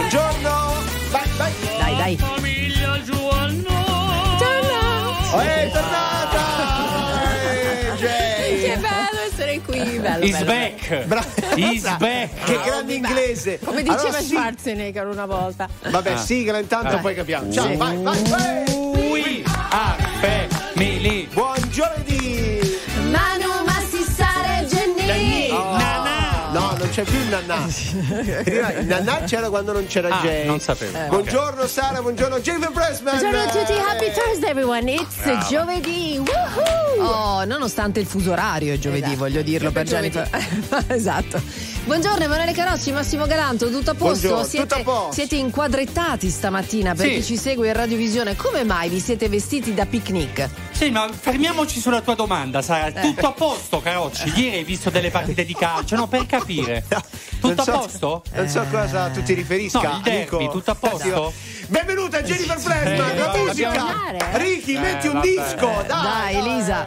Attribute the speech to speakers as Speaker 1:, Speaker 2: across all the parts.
Speaker 1: Buongiorno. Vai, vai.
Speaker 2: Dai, dai.
Speaker 3: Famiglia Giovanno.
Speaker 1: Oh, è tornata. Eh, Jay.
Speaker 2: Che bello essere qui. Bello,
Speaker 4: Is
Speaker 2: bello,
Speaker 4: back.
Speaker 1: Bra-
Speaker 4: Is
Speaker 1: Che
Speaker 4: back.
Speaker 1: grande inglese.
Speaker 2: Come diceva
Speaker 1: Allora, sì.
Speaker 2: Schwarzenegger una volta.
Speaker 1: Vabbè, sigla intanto, poi capiamo. Ciao, vai, vai, vai.
Speaker 4: We are family.
Speaker 1: Buon giovedì.
Speaker 2: Manu
Speaker 1: non c'è più il Nannà. Prima il Nannà c'era quando non c'era
Speaker 4: Ah,
Speaker 1: Jay.
Speaker 4: non sapevo.
Speaker 1: Buongiorno Sara, buongiorno Jennifer Pressman.
Speaker 2: Buongiorno a tutti, happy Thursday everyone. It's giovedì. Woohoo! Oh, nonostante il fuso orario è giovedì,
Speaker 1: Esatto.
Speaker 2: voglio dirlo per Jennifer. esatto. Buongiorno Emanuele Carocci, Massimo Galanto, tutto a posto? Siete,
Speaker 1: tutto a posto.
Speaker 2: siete inquadrettati stamattina per
Speaker 4: Sì.
Speaker 2: chi ci segue in radiovisione. Come mai vi siete vestiti da picnic?
Speaker 4: Sì, ma fermiamoci sulla tua domanda, Sara. Tutto a posto, Carocci? Ieri hai visto delle partite di calcio? No, per capire. Tutto
Speaker 1: so-
Speaker 4: a posto?
Speaker 1: Non so cosa tu ti riferisca.
Speaker 4: No, il derby,
Speaker 1: amico.
Speaker 4: tutto a posto?
Speaker 1: Benvenuta Jennifer Pressman,
Speaker 4: Eh,
Speaker 1: la musica.
Speaker 2: eh?
Speaker 1: Ricky,
Speaker 4: Eh,
Speaker 1: metti un
Speaker 4: vabbè.
Speaker 1: disco, dai.
Speaker 2: Dai, Elisa.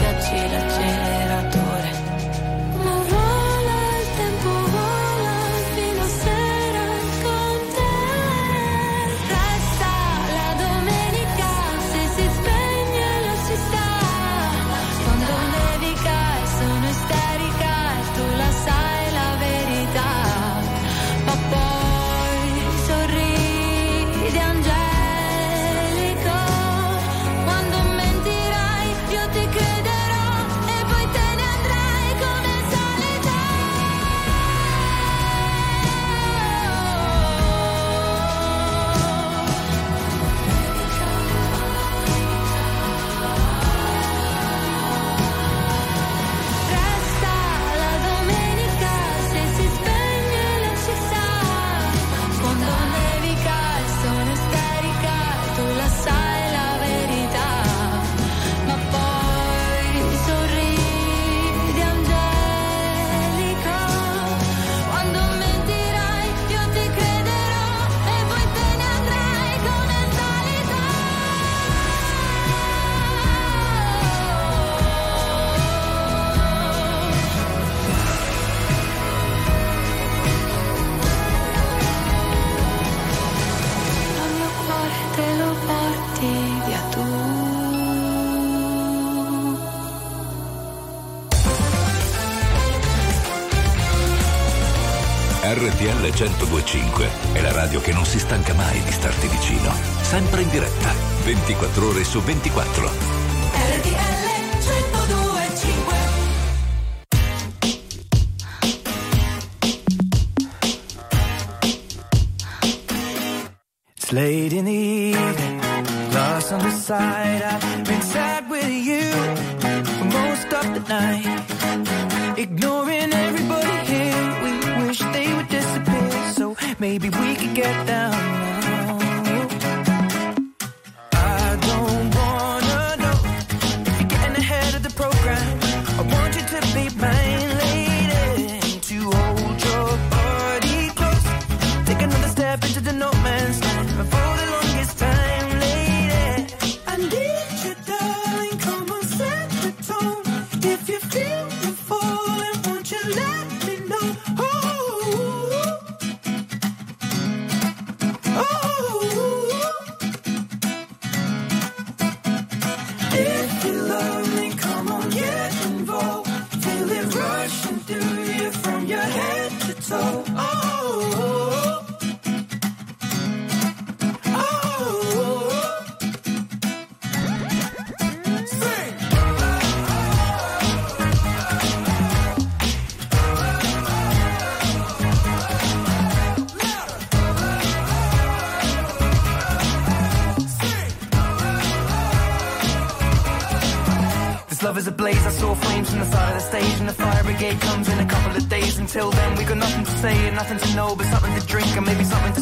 Speaker 5: 1025 è la radio che non si stanca mai di starti vicino. Sempre in diretta, 24 ore su 24.
Speaker 6: RTL 1025
Speaker 7: It's late in the evening, Lost on the side,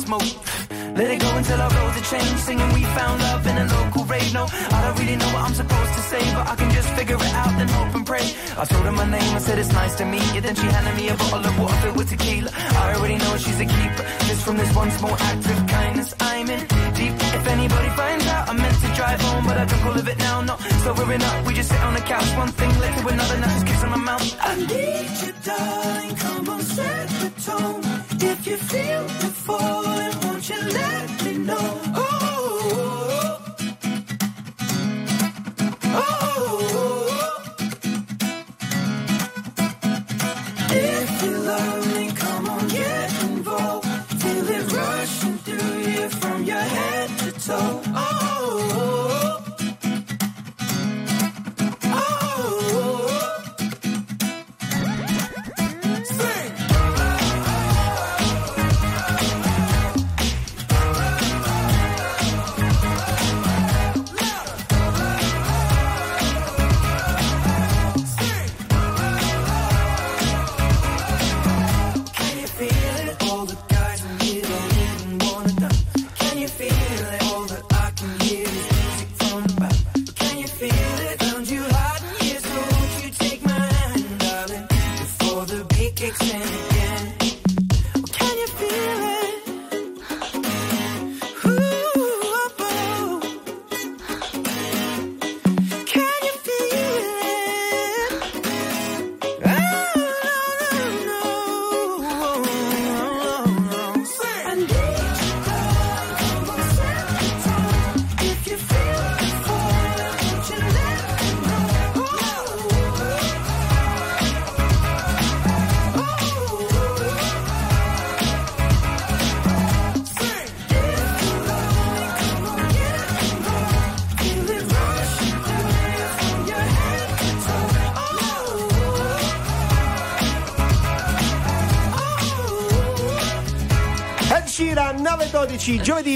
Speaker 7: smoke. Let it go until our roads are changed. Singing, we found love in a local. No, I don't really know what I'm supposed to say, but I can just figure it out and hope and pray. I told her my name, I said it's nice to meet you. Then she handed me a bottle of water filled with tequila. I already know she's a keeper. Just from this one small act of kindness, I'm in deep. If anybody finds out, I meant to drive home, but I drunk all of it now. Not sobering up, we just sit on the couch. One thing led to another, now just kiss in my mouth. I need you, darling. Come on, set the tone. If you feel the falling, won't you let me know? Oh,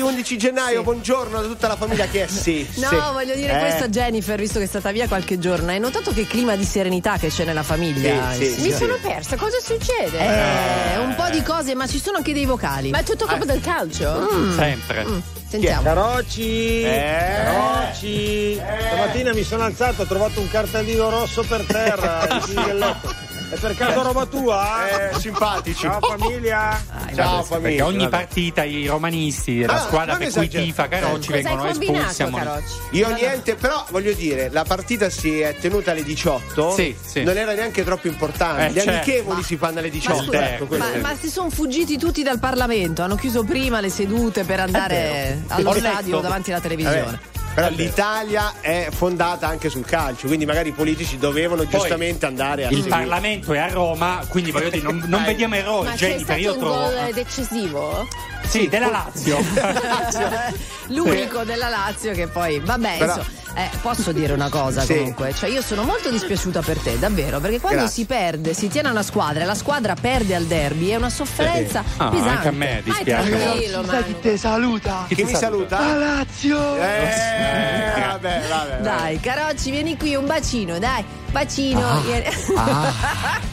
Speaker 1: 11 gennaio, buongiorno da tutta la famiglia che è sì.
Speaker 2: No,
Speaker 1: sì.
Speaker 2: voglio dire
Speaker 1: Eh,
Speaker 2: questo a Jennifer, visto che è stata via qualche giorno. Hai notato che clima di serenità che c'è nella famiglia?
Speaker 1: Sì, sì,
Speaker 2: Mi
Speaker 1: sì.
Speaker 2: sono
Speaker 3: persa, cosa succede?
Speaker 2: Eh, un po' di cose, ma ci sono anche dei vocali.
Speaker 3: Ma è tutto colpa del calcio?
Speaker 4: Sempre.
Speaker 2: Sentiamo.
Speaker 8: Caroci,
Speaker 1: Eh.
Speaker 8: Caroci. Stamattina mi sono alzato, ho trovato un cartellino rosso per terra. È per caso roba tua?
Speaker 1: Eh, simpatici.
Speaker 8: Ciao famiglia.
Speaker 1: Ciao
Speaker 4: Perché
Speaker 1: famiglia.
Speaker 4: ogni
Speaker 1: vabbè.
Speaker 4: partita i romanisti della
Speaker 1: Ah,
Speaker 4: squadra per cui tifa Carocci
Speaker 3: Cosa hai
Speaker 4: vengono espulsi.
Speaker 3: Carocci?
Speaker 1: Io niente, però voglio dire, la partita si è tenuta alle 18.
Speaker 4: Sì, sì.
Speaker 1: Non era neanche troppo importante.
Speaker 4: Eh,
Speaker 1: Gli
Speaker 4: certo.
Speaker 1: amichevoli si fanno alle
Speaker 2: Ma,
Speaker 1: 18.
Speaker 2: scusa,
Speaker 1: ecco,
Speaker 2: ma, ma si sono fuggiti tutti dal Parlamento, hanno chiuso prima le sedute per andare allo stadio davanti alla
Speaker 1: Vabbè,
Speaker 2: televisione.
Speaker 1: Però l'Italia è fondata anche sul calcio, quindi magari i politici dovevano giustamente andare a
Speaker 4: Il
Speaker 1: seguire.
Speaker 4: Parlamento è a Roma, quindi voglio dire, non, non vediamo errori.
Speaker 3: Ma c'è
Speaker 4: Jennifer,
Speaker 3: stato
Speaker 4: io
Speaker 3: un
Speaker 4: trovo.
Speaker 3: gol decisivo?
Speaker 4: Sì, della Lazio.
Speaker 2: L'unico della Lazio che poi, vabbè,
Speaker 1: Però-
Speaker 2: insomma, Eh, posso dire una cosa
Speaker 1: Sì.
Speaker 2: comunque, cioè io sono molto dispiaciuta per te, davvero, perché quando
Speaker 1: Grazie.
Speaker 2: si perde, si tiene una squadra e la squadra perde al derby, è una sofferenza
Speaker 4: Ah,
Speaker 2: pesante.
Speaker 4: anche a me dispiace.
Speaker 2: Vai tranquillo, Manu.
Speaker 8: te saluta?
Speaker 1: Chi mi saluta?
Speaker 8: La Lazio!
Speaker 1: Eh, vabbè, vabbè. vabbè.
Speaker 2: Dai, Carocci, vieni qui, un bacino, dai, bacino. Vieni-
Speaker 9: Come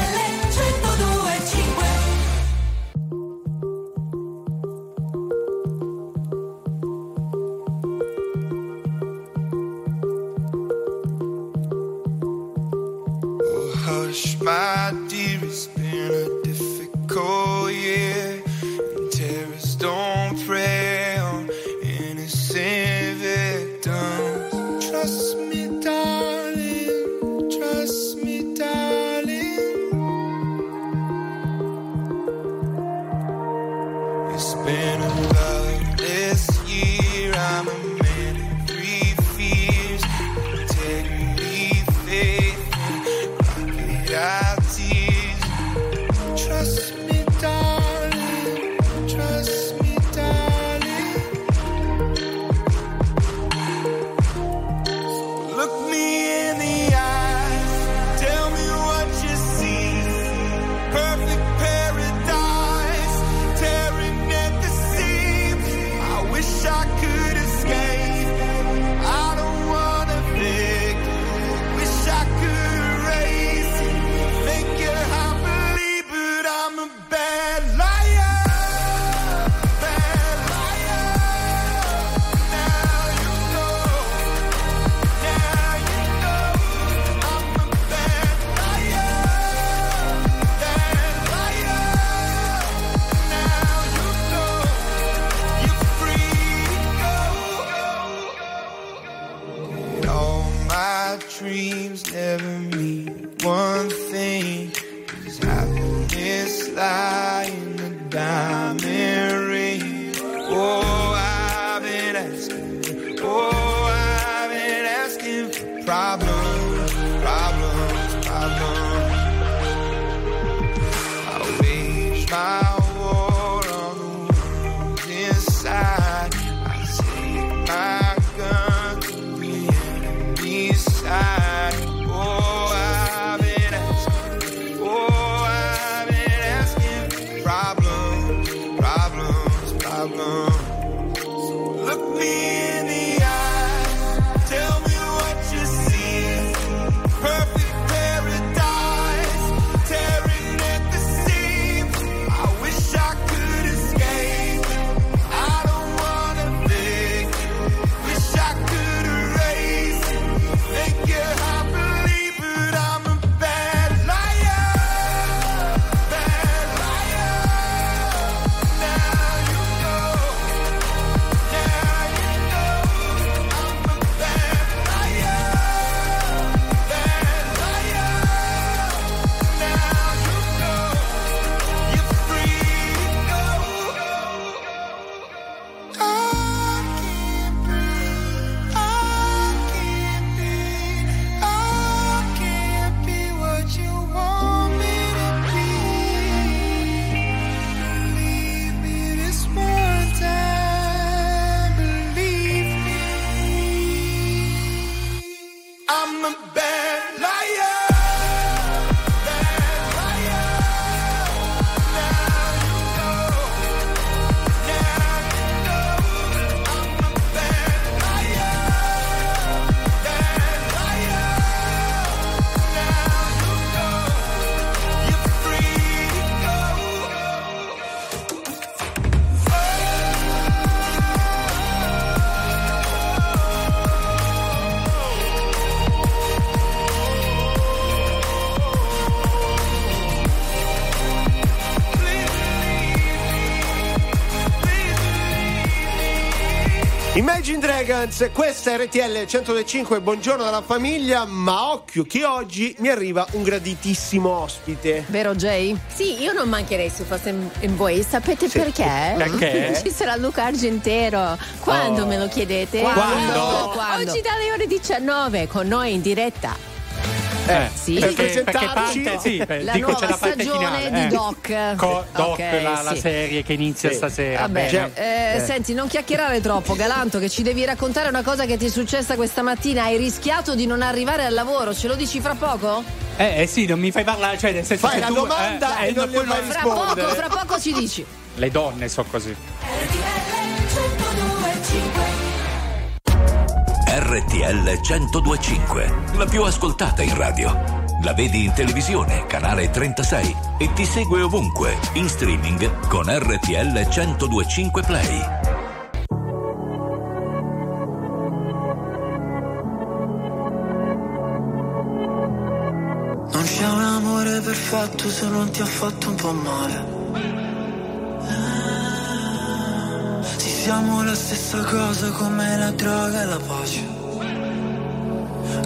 Speaker 1: Dragons, questa è RTL 105, buongiorno dalla famiglia, ma occhio che oggi mi arriva un graditissimo ospite.
Speaker 2: Vero Jay?
Speaker 3: Sì, io non mancherei se fosse in, in voi. Sapete
Speaker 1: Sì.
Speaker 3: perché?
Speaker 1: Perché?
Speaker 3: Ci sarà Luca Argentero. Quando
Speaker 1: Oh.
Speaker 3: me lo chiedete?
Speaker 1: Quando?
Speaker 2: Quando?
Speaker 3: Oggi dalle ore 19 con noi in diretta.
Speaker 4: Eh,
Speaker 3: Sì.
Speaker 4: perché,
Speaker 1: Per
Speaker 4: perché
Speaker 1: presentarci?
Speaker 4: parte, sì, per-
Speaker 3: La
Speaker 4: dico
Speaker 3: nuova
Speaker 4: c'è la parte
Speaker 3: stagione
Speaker 4: finale.
Speaker 3: di
Speaker 4: eh.
Speaker 3: Doc.
Speaker 4: Co- Doc,
Speaker 3: Ok,
Speaker 4: la, la
Speaker 3: sì.
Speaker 4: serie che inizia
Speaker 1: Sì.
Speaker 4: stasera.
Speaker 2: Vabbè,
Speaker 4: bene.
Speaker 2: eh, senti, non chiacchierare troppo, Galanto, che ci devi raccontare una cosa che ti è successa questa mattina. Hai rischiato di non arrivare al lavoro, ce lo dici fra poco?
Speaker 4: Eh, eh, sì, non mi fai parlare, cioè nel senso
Speaker 1: Fai la
Speaker 4: tu,
Speaker 1: domanda
Speaker 4: eh,
Speaker 1: e
Speaker 4: eh,
Speaker 1: non
Speaker 4: poi
Speaker 1: le fai
Speaker 2: Fra poco, fra poco ci dici.
Speaker 4: Le donne so così.
Speaker 5: RTL 1025, la più ascoltata in radio. La vedi in televisione, canale 36 e ti segue ovunque, in streaming con RTL 1025 Play.
Speaker 10: Non c'è un amore perfetto se non ti ha fatto un po' male. Sì, siamo la stessa cosa come la droga e la pace.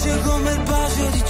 Speaker 10: cresce come il bacio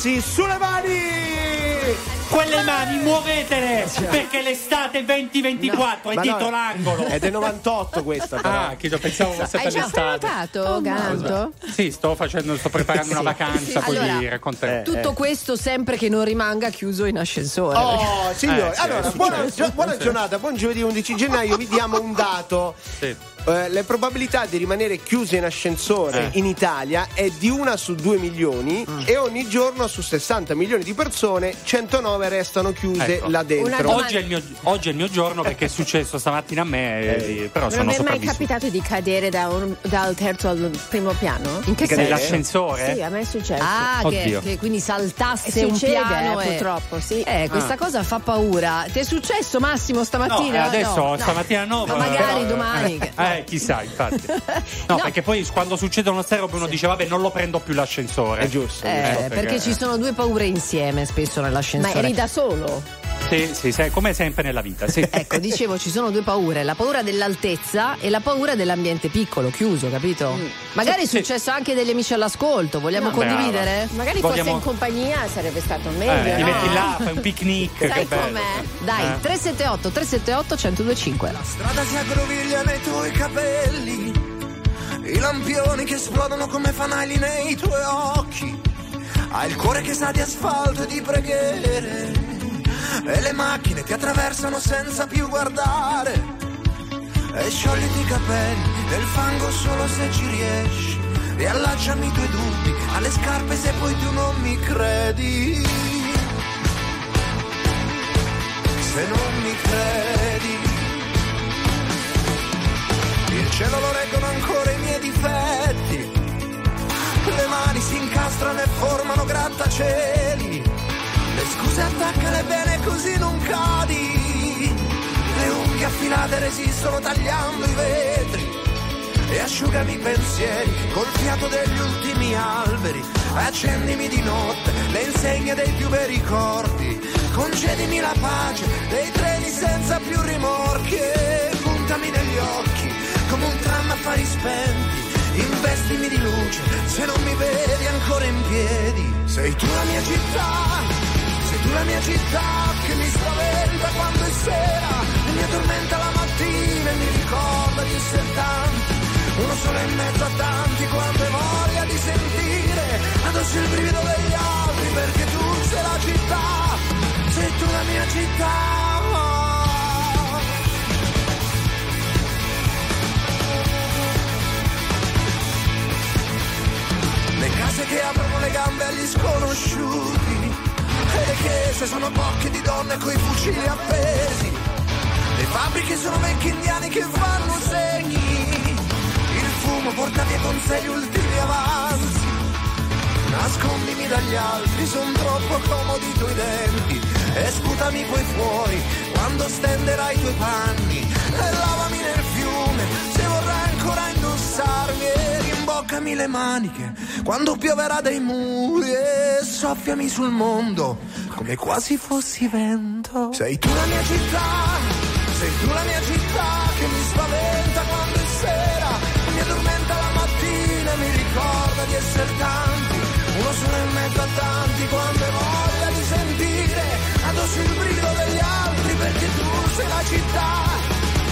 Speaker 1: Ragazzi, sulle mani!
Speaker 4: Quelle mani muovetele perché l'estate 2024 è
Speaker 1: Ma no,
Speaker 4: dietro l'angolo.
Speaker 1: È del 98 questa, però.
Speaker 4: Ah, che io pensavo fosse
Speaker 3: Hai
Speaker 4: per
Speaker 3: già
Speaker 4: l'estate.
Speaker 3: prenotato, Galanto?
Speaker 4: Sì, sto facendo, sto preparando una vacanza, poi
Speaker 2: Allora,
Speaker 4: vi racconterò.
Speaker 2: Tutto questo sempre che non rimanga chiuso in ascensore.
Speaker 1: Oh, signore,
Speaker 4: Eh, sì,
Speaker 1: allora, buona, buona giornata, buon giovedì 11 gennaio, vi diamo un dato.
Speaker 4: Sì.
Speaker 1: Eh, le probabilità di rimanere chiuse in ascensore
Speaker 4: Eh.
Speaker 1: in Italia è di una su 2 milioni
Speaker 2: Mm.
Speaker 1: e ogni giorno su 60 milioni di persone 109 restano chiuse
Speaker 4: Ecco.
Speaker 1: là dentro.
Speaker 4: Oggi è, il mio, oggi è il mio giorno perché è successo stamattina a me, eh, però
Speaker 3: Non
Speaker 4: sono
Speaker 3: mi è mai capitato di cadere da un- dal terzo al primo piano?
Speaker 2: In che
Speaker 1: Che
Speaker 2: senso?
Speaker 4: Nell'ascensore?
Speaker 3: Sì, a me è successo.
Speaker 2: Ah, che, che quindi saltasse un piano
Speaker 3: eh,
Speaker 2: e...
Speaker 3: purtroppo, sì.
Speaker 2: Eh, questa
Speaker 4: Ah.
Speaker 2: cosa fa paura. Ti è successo Massimo
Speaker 4: No,
Speaker 2: stamattina?
Speaker 4: eh, adesso
Speaker 2: No, no.
Speaker 4: stamattina no.
Speaker 2: Ma magari
Speaker 4: eh,
Speaker 2: domani.
Speaker 4: Eh, eh, chissà, infatti. No, perché poi quando succedono queste robe uno dice vabbè non lo prendo più l'ascensore.
Speaker 1: È giusto.
Speaker 2: Eh,
Speaker 4: Ecco,
Speaker 2: perché...
Speaker 4: perché-
Speaker 2: ci sono due paure insieme spesso
Speaker 3: Ma
Speaker 2: nell'ascensore.
Speaker 3: eri da solo?
Speaker 4: Sì, sì, sì, come sempre nella vita, sì.
Speaker 2: Ecco, dicevo, ci sono due paure, la paura dell'altezza e la paura dell'ambiente piccolo, chiuso, capito? Magari è
Speaker 4: Sì, sì.
Speaker 2: successo anche degli amici all'ascolto, vogliamo
Speaker 3: No,
Speaker 2: condividere?
Speaker 3: Magari
Speaker 4: Vogliamo-
Speaker 3: fosse in compagnia sarebbe stato meglio.
Speaker 4: Eh, ti
Speaker 3: no?
Speaker 4: metti là, fai un picnic.
Speaker 3: Sai com'è?
Speaker 2: Dai,
Speaker 4: Eh.
Speaker 2: 378 378 1025.
Speaker 9: strada si aggroviglia nei tuoi capelli, i lampioni che esplodono come fanali nei tuoi occhi, hai il cuore che sa di asfalto e di preghiere, e le macchine ti attraversano senza più guardare, e sciogliti i capelli nel fango solo se ci riesci, e allacciami i tuoi dubbi alle scarpe se poi tu non mi credi. Se non mi credi il cielo lo reggono ancora i miei difetti. Le mani si incastrano e formano grattacieli. Scuse attaccale bene così non cadi. Le unghie affilate resistono tagliando i vetri. E asciugami i pensieri col fiato degli ultimi alberi. Accendimi di notte le insegne dei più bei ricordi. Concedimi la pace dei treni senza più rimorchi. E puntami negli occhi come un tram a fari spenti. Investimi di luce se non mi vedi ancora in piedi. Sei tu la mia città, la mia città che mi spaventa quando è sera e mi addormenta la mattina e mi ricorda di essere tanti. Uno solo in mezzo a tanti quando hai voglia di sentire addosso il brivido degli altri perché tu sei la città, sei tu la mia città. Le case che aprono le gambe agli sconosciuti le chiese sono bocche di donne coi fucili appesi. Le fabbriche sono vecchi indiani che fanno segni. Il fumo porta via con sé gli ultimi avanzi. Nascondimi dagli altri, son troppo comodi i tuoi denti. E sputami poi fuori quando stenderai i tuoi panni. E lavami nel fiume se vorrai ancora indossarmi. Rimboccami le maniche quando pioverà dai muri. E soffiami sul mondo come quasi fossi vento. Sei tu la mia città, sei tu la mia città che mi spaventa quando è sera. Mi addormenta la mattina e mi ricorda di essere tanti. Uno solo in mezzo a tanti quando hai voglia di sentire addosso il brivido degli altri perché tu sei la città.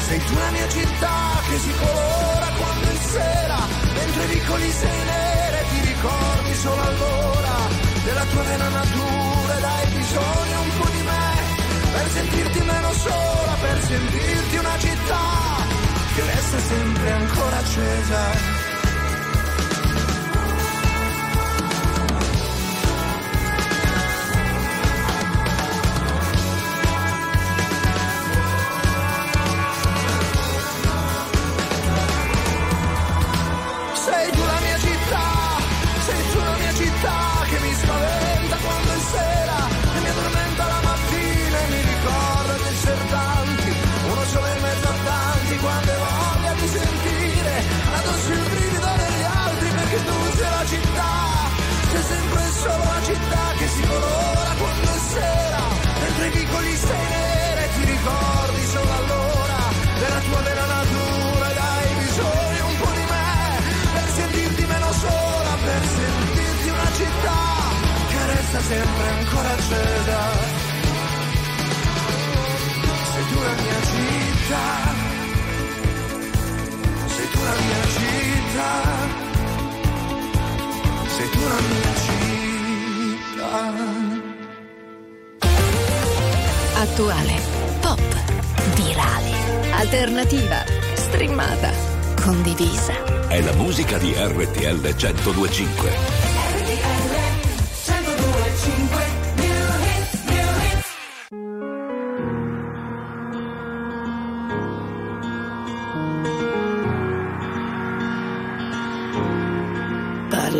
Speaker 9: Sei tu la mia città che si colora quando è sera. Dentro i vicoli sei nera e ti ricordi solo allora della tua vera natura ed hai bisogno un po' di me per sentirti meno sola, per sentirti una città che resta sempre ancora accesa. Succeda. Sei tu la mia città, sei tu la mia città, sei tu la mia città.
Speaker 11: Attuale, pop, virale, alternativa, streamata, condivisa.
Speaker 5: È la musica di RTL 1025.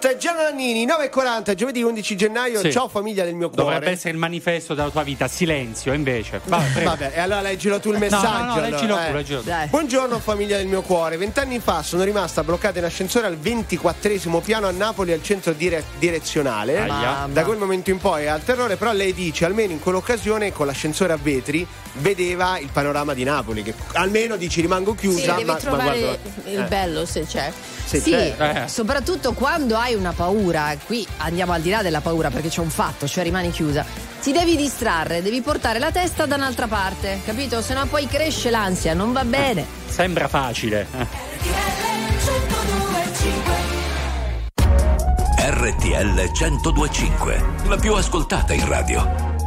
Speaker 1: Hit, Gianna Nannini, 9.40, giovedì 11 gennaio.
Speaker 4: Sì.
Speaker 1: Ciao famiglia del mio cuore.
Speaker 4: Dovrebbe essere il manifesto della tua vita, silenzio, invece. Vabbè.
Speaker 1: Vabbè, e allora leggilo tu il
Speaker 4: No,
Speaker 1: messaggio.
Speaker 4: no, no,
Speaker 1: allora,
Speaker 4: leggilo tu,
Speaker 1: eh.
Speaker 4: leggilo tu.
Speaker 2: Dai.
Speaker 1: Buongiorno famiglia del mio cuore. Vent'anni fa sono rimasta bloccata in ascensore al 24 piano a Napoli al centro dire- direzionale.
Speaker 4: Aia.
Speaker 1: Da quel momento in poi è al terrore, però lei dice almeno in quell'occasione con l'ascensore a vetri vedeva il panorama di Napoli. Che almeno dici rimango
Speaker 3: Sì,
Speaker 1: chiusa.
Speaker 3: devi
Speaker 1: ma, ma
Speaker 3: trovare
Speaker 1: guarda-
Speaker 3: il
Speaker 1: eh.
Speaker 3: bello se c'è.
Speaker 1: Sì,
Speaker 2: Sì,
Speaker 1: certo.
Speaker 4: Eh.
Speaker 2: soprattutto quando hai una paura, qui andiamo al di là della paura perché c'è un fatto, cioè rimani chiusa. Ti devi distrarre, devi portare la testa da un'altra parte, capito? Se no poi cresce l'ansia, non va bene.
Speaker 4: Sembra facile. eh.
Speaker 5: RTL 1025, la più ascoltata in radio.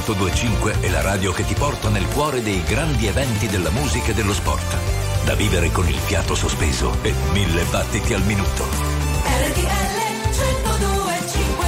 Speaker 5: 1025 è la radio che ti porta nel cuore dei grandi eventi della musica e dello sport. Da vivere con il fiato sospeso e mille battiti al minuto.
Speaker 12: RTL 1025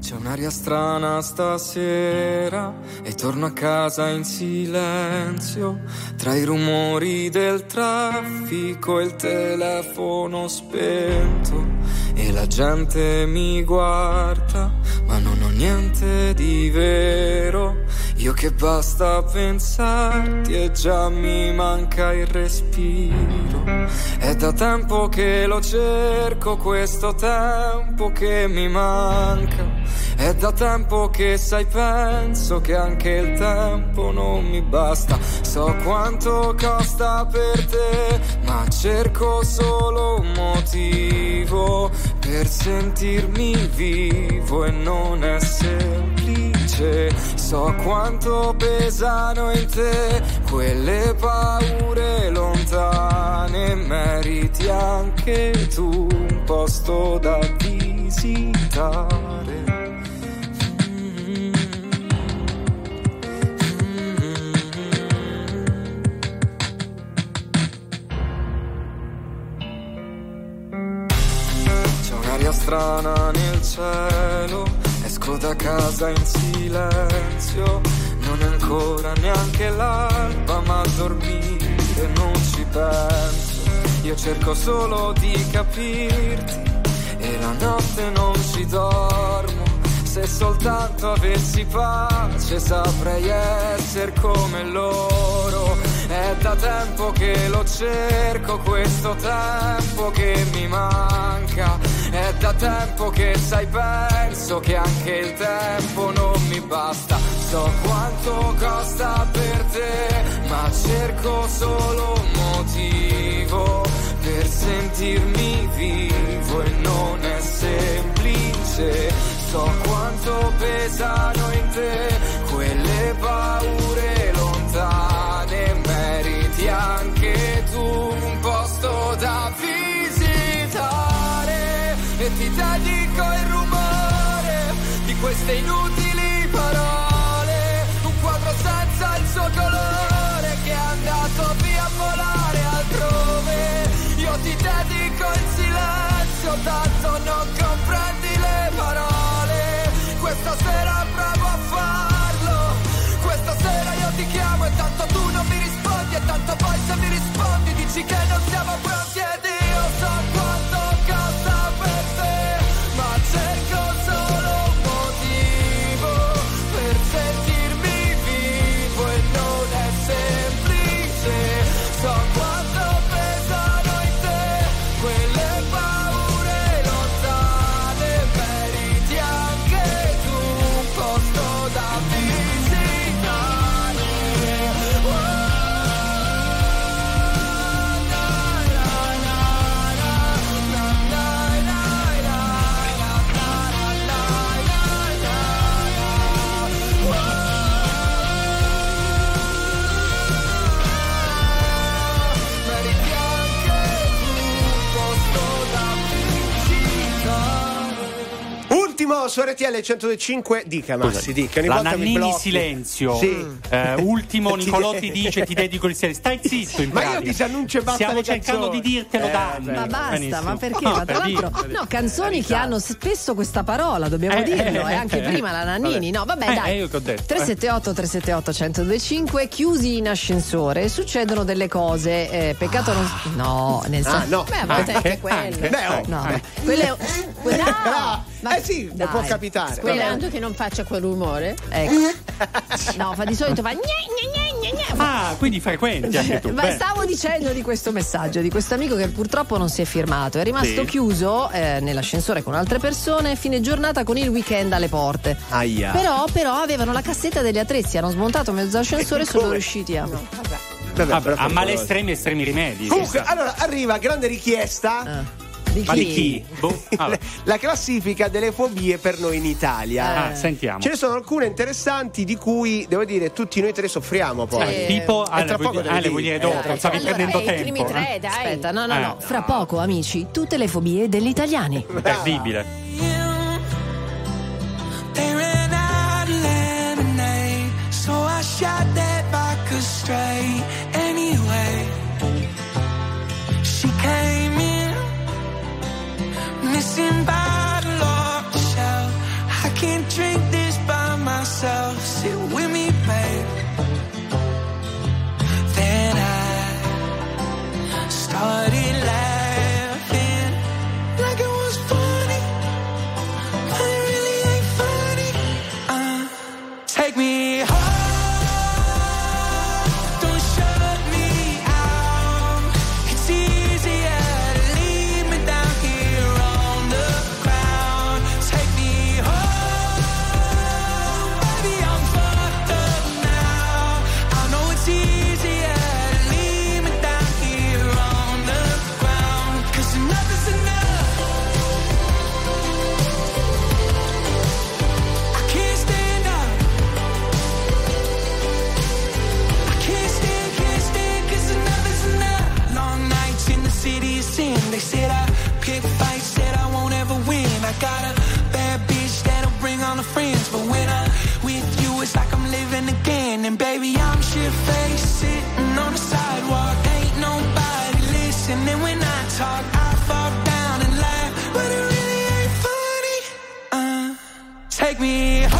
Speaker 12: C'è un'aria strana stasera torno a casa in silenzio tra i rumori del traffico il telefono spento. E la gente mi guarda ma non ho niente di vero io che basta pensarti e già mi manca il respiro. È da tempo che lo cerco questo tempo che mi manca. È da tempo che sai penso che anche il tempo non mi basta. So quanto costa per te Ma cerco solo un motivo Per sentirmi vivo e non semplice So quanto pesano in te Quelle paure lontane Meriti anche tu un posto da visitare. Strana nel cielo, esco da casa in silenzio, non è ancora neanche l'alba, ma a dormire non ci penso. Io cerco solo di capirti e la notte non ci dormo. Se soltanto avessi pace saprei essere come loro. È da tempo che lo cerco, questo tempo che mi manca. È da tempo che sai, penso che anche il tempo non mi basta. So quanto costa per te, ma cerco solo un motivo per sentirmi vivo e non è semplice. So quanto pesano in te quelle paure lontane, meriti anche tu un posto da visitare queste inutili parole, un quadro senza il suo colore che è andato via a volare altrove. Io ti dedico il silenzio, tanto non comprendi le parole. Questa sera provo a farlo. Questa sera io ti chiamo e tanto tu non mi rispondi e tanto poi se mi rispondi dici che non siamo pronti ed io
Speaker 1: su RTL 105 dica Massi, dica.
Speaker 4: La Nannini silenzio.
Speaker 1: Sì.
Speaker 4: Eh, ultimo
Speaker 1: Ti-
Speaker 4: Nicolotti dice ti dedico il silenzio. Stai zitto in
Speaker 1: Ma io
Speaker 4: pratica.
Speaker 1: disannuncio e basta
Speaker 4: Stiamo
Speaker 1: le
Speaker 4: cercando
Speaker 1: canzoni.
Speaker 4: di dirtelo
Speaker 1: Eh,
Speaker 4: da anni.
Speaker 1: beh.
Speaker 2: Ma basta,
Speaker 4: Benissimo.
Speaker 2: ma perché?
Speaker 4: No,
Speaker 2: ma tra
Speaker 4: per
Speaker 2: l'altro, no, canzoni che hanno spesso questa parola, dobbiamo
Speaker 4: Eh,
Speaker 2: dirlo,
Speaker 4: eh,
Speaker 2: e anche
Speaker 4: eh,
Speaker 2: prima la Nannini, no? Vabbè,
Speaker 4: Eh,
Speaker 2: dai.
Speaker 4: eh, io che ho detto, eh.
Speaker 2: 378 378 1025 chiusi in ascensore, succedono delle cose, eh, peccato non No, nel
Speaker 1: Ah,
Speaker 2: senso
Speaker 1: no.
Speaker 2: Beh, a volte
Speaker 4: Anche,
Speaker 2: anche quelle.
Speaker 4: anche.
Speaker 1: Beh, oh.
Speaker 2: No,
Speaker 4: Eh.
Speaker 2: beh, quelle quelle- no, ma-
Speaker 1: Eh sì,
Speaker 2: dai.
Speaker 1: può capitare.
Speaker 3: Sperando che non faccia quel rumore.
Speaker 2: Ecco. No, fa di solito fa gne, gne, gne.
Speaker 4: Ah, quindi frequenti anche tu.
Speaker 2: Ma
Speaker 4: Beh.
Speaker 2: stavo dicendo di questo messaggio, di questo amico che purtroppo non si è firmato. È rimasto
Speaker 1: Sì.
Speaker 2: chiuso eh, nell'ascensore con altre persone, fine giornata con il weekend alle porte.
Speaker 1: Aia.
Speaker 2: Però, però avevano la cassetta degli attrezzi, hanno smontato mezzo ascensore e sono riusciti a.
Speaker 1: Vabbè,
Speaker 4: Ah,
Speaker 1: però
Speaker 4: a male estremi estremi rimedi.
Speaker 1: Comunque, allora arriva grande richiesta.
Speaker 2: Ah. Di
Speaker 4: Ma di chi? Boh.
Speaker 1: La classifica delle fobie per noi in Italia.
Speaker 4: Ah, sentiamo.
Speaker 1: Ce ne sono alcune interessanti di cui devo dire tutti noi tre soffriamo poi.
Speaker 4: Eh, tipo, ah,
Speaker 1: E
Speaker 4: le
Speaker 1: tra
Speaker 4: vuoi,
Speaker 1: poco te le
Speaker 4: le vuoi
Speaker 1: dico.
Speaker 4: dire dopo,
Speaker 1: Eh,
Speaker 4: stavi
Speaker 3: allora,
Speaker 4: prendendo
Speaker 3: eh, i
Speaker 4: tempo.
Speaker 3: primi tre, dai.
Speaker 2: Aspetta, no, no,
Speaker 4: Eh,
Speaker 2: no. Fra poco, amici, tutte le fobie degli italiani.
Speaker 4: Terribile.
Speaker 13: I got a bad bitch that'll bring all the friends. But when I'm with you, it's like I'm living again. And baby, I'm shit faced, sitting on the sidewalk. Ain't nobody listening when I talk. I fall down and laugh, but it really ain't funny. Uh, take me home.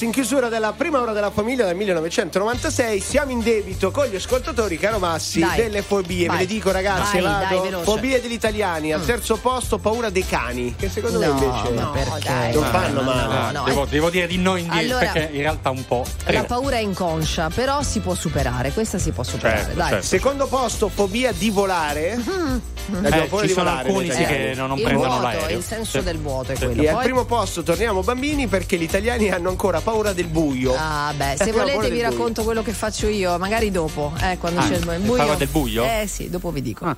Speaker 1: Us in chiusura della prima ora della famiglia del 1996 siamo in debito con gli ascoltatori caro Massi
Speaker 13: Dai.
Speaker 1: delle fobie
Speaker 13: Vai.
Speaker 1: ve le dico ragazzi
Speaker 13: Vai,
Speaker 1: vado
Speaker 13: dai,
Speaker 1: fobie degli italiani al terzo posto paura dei cani che secondo me
Speaker 13: No,
Speaker 1: invece
Speaker 13: ma perché?
Speaker 1: dai, non fanno
Speaker 13: No,
Speaker 1: male
Speaker 13: no, no,
Speaker 4: devo,
Speaker 13: eh.
Speaker 4: devo dire di no in
Speaker 13: Allora-
Speaker 4: perché in realtà un po'.
Speaker 13: La paura è inconscia, però si può superare. Questa si può superare.
Speaker 4: Certo,
Speaker 13: Dai.
Speaker 4: certo.
Speaker 1: secondo posto fobia di volare Abbiamo
Speaker 4: Eh, ci
Speaker 1: di
Speaker 4: sono
Speaker 1: volare,
Speaker 4: alcuni
Speaker 1: italiani.
Speaker 4: che non, non
Speaker 13: il
Speaker 4: prendono
Speaker 13: vuoto,
Speaker 4: l'aereo.
Speaker 13: il senso
Speaker 4: Sì.
Speaker 13: del vuoto è quello.
Speaker 1: e al primo posto torniamo bambini perché gli italiani hanno ancora paura del buio
Speaker 13: Ah, beh, se
Speaker 1: paura
Speaker 13: volete vi
Speaker 1: buio.
Speaker 13: racconto quello che faccio io, magari dopo, eh, quando
Speaker 4: Ah,
Speaker 13: c'è il
Speaker 4: il
Speaker 13: buio.
Speaker 4: parla del buio?
Speaker 13: Eh sì, dopo vi dico.
Speaker 4: Ah.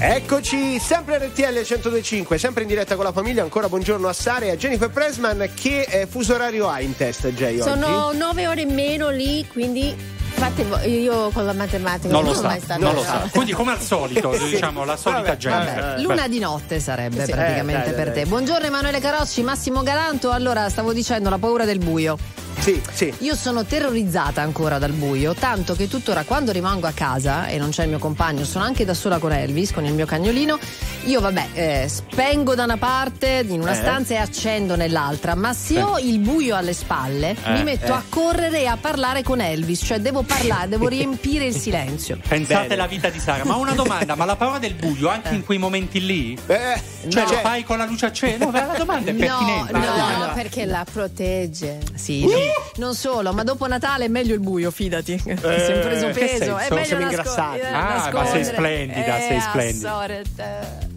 Speaker 1: Eccoci, sempre RTL 1025, sempre in diretta con la famiglia. Ancora buongiorno a Sara e a Jennifer Pressman. Che eh, fuso orario hai in testa, Jay? oggi?
Speaker 3: Sono nove ore in meno lì, quindi fate vo- io con la matematica
Speaker 4: Non lo
Speaker 3: sono
Speaker 4: sa,
Speaker 3: mai stata
Speaker 4: non lo sa. Quindi come al solito,
Speaker 1: Sì.
Speaker 4: diciamo, la solita gente.
Speaker 13: Luna di notte sarebbe
Speaker 3: Sì.
Speaker 13: praticamente
Speaker 1: Eh, dai,
Speaker 13: per
Speaker 1: dai,
Speaker 13: te.
Speaker 1: dai.
Speaker 13: Buongiorno Emanuele Carocci, Massimo Galanto. Allora, stavo dicendo la paura del buio.
Speaker 1: Sì, sì.
Speaker 13: Io sono terrorizzata ancora dal buio, tanto che tuttora quando rimango a casa e non c'è il mio compagno, sono anche da sola con Elvis, con il mio cagnolino, io vabbè, eh, spengo da una parte in una
Speaker 1: Eh.
Speaker 13: stanza e accendo nell'altra, ma se ho il buio alle spalle,
Speaker 4: Eh,
Speaker 13: mi metto
Speaker 1: eh.
Speaker 13: a correre e a parlare con Elvis, cioè devo parlare, devo riempire il silenzio.
Speaker 4: Pensate
Speaker 1: Bene.
Speaker 4: la vita di Sara. Ma una domanda, ma la paura del buio anche in quei momenti lì?
Speaker 1: Eh,
Speaker 4: Cioè
Speaker 1: no.
Speaker 4: lo fai con la luce accesa? No, la domanda è
Speaker 13: No,
Speaker 4: pertinente.
Speaker 13: no,
Speaker 3: No,
Speaker 13: no.
Speaker 3: perché la protegge.
Speaker 13: Sì, no. Non solo, ma dopo Natale è meglio il buio, fidati. Si è preso peso, è meglio
Speaker 1: Siamo ingrassati.
Speaker 13: eh,
Speaker 4: Ah, ma sei splendida,
Speaker 13: Eh,
Speaker 4: sei splendida.
Speaker 13: assorte.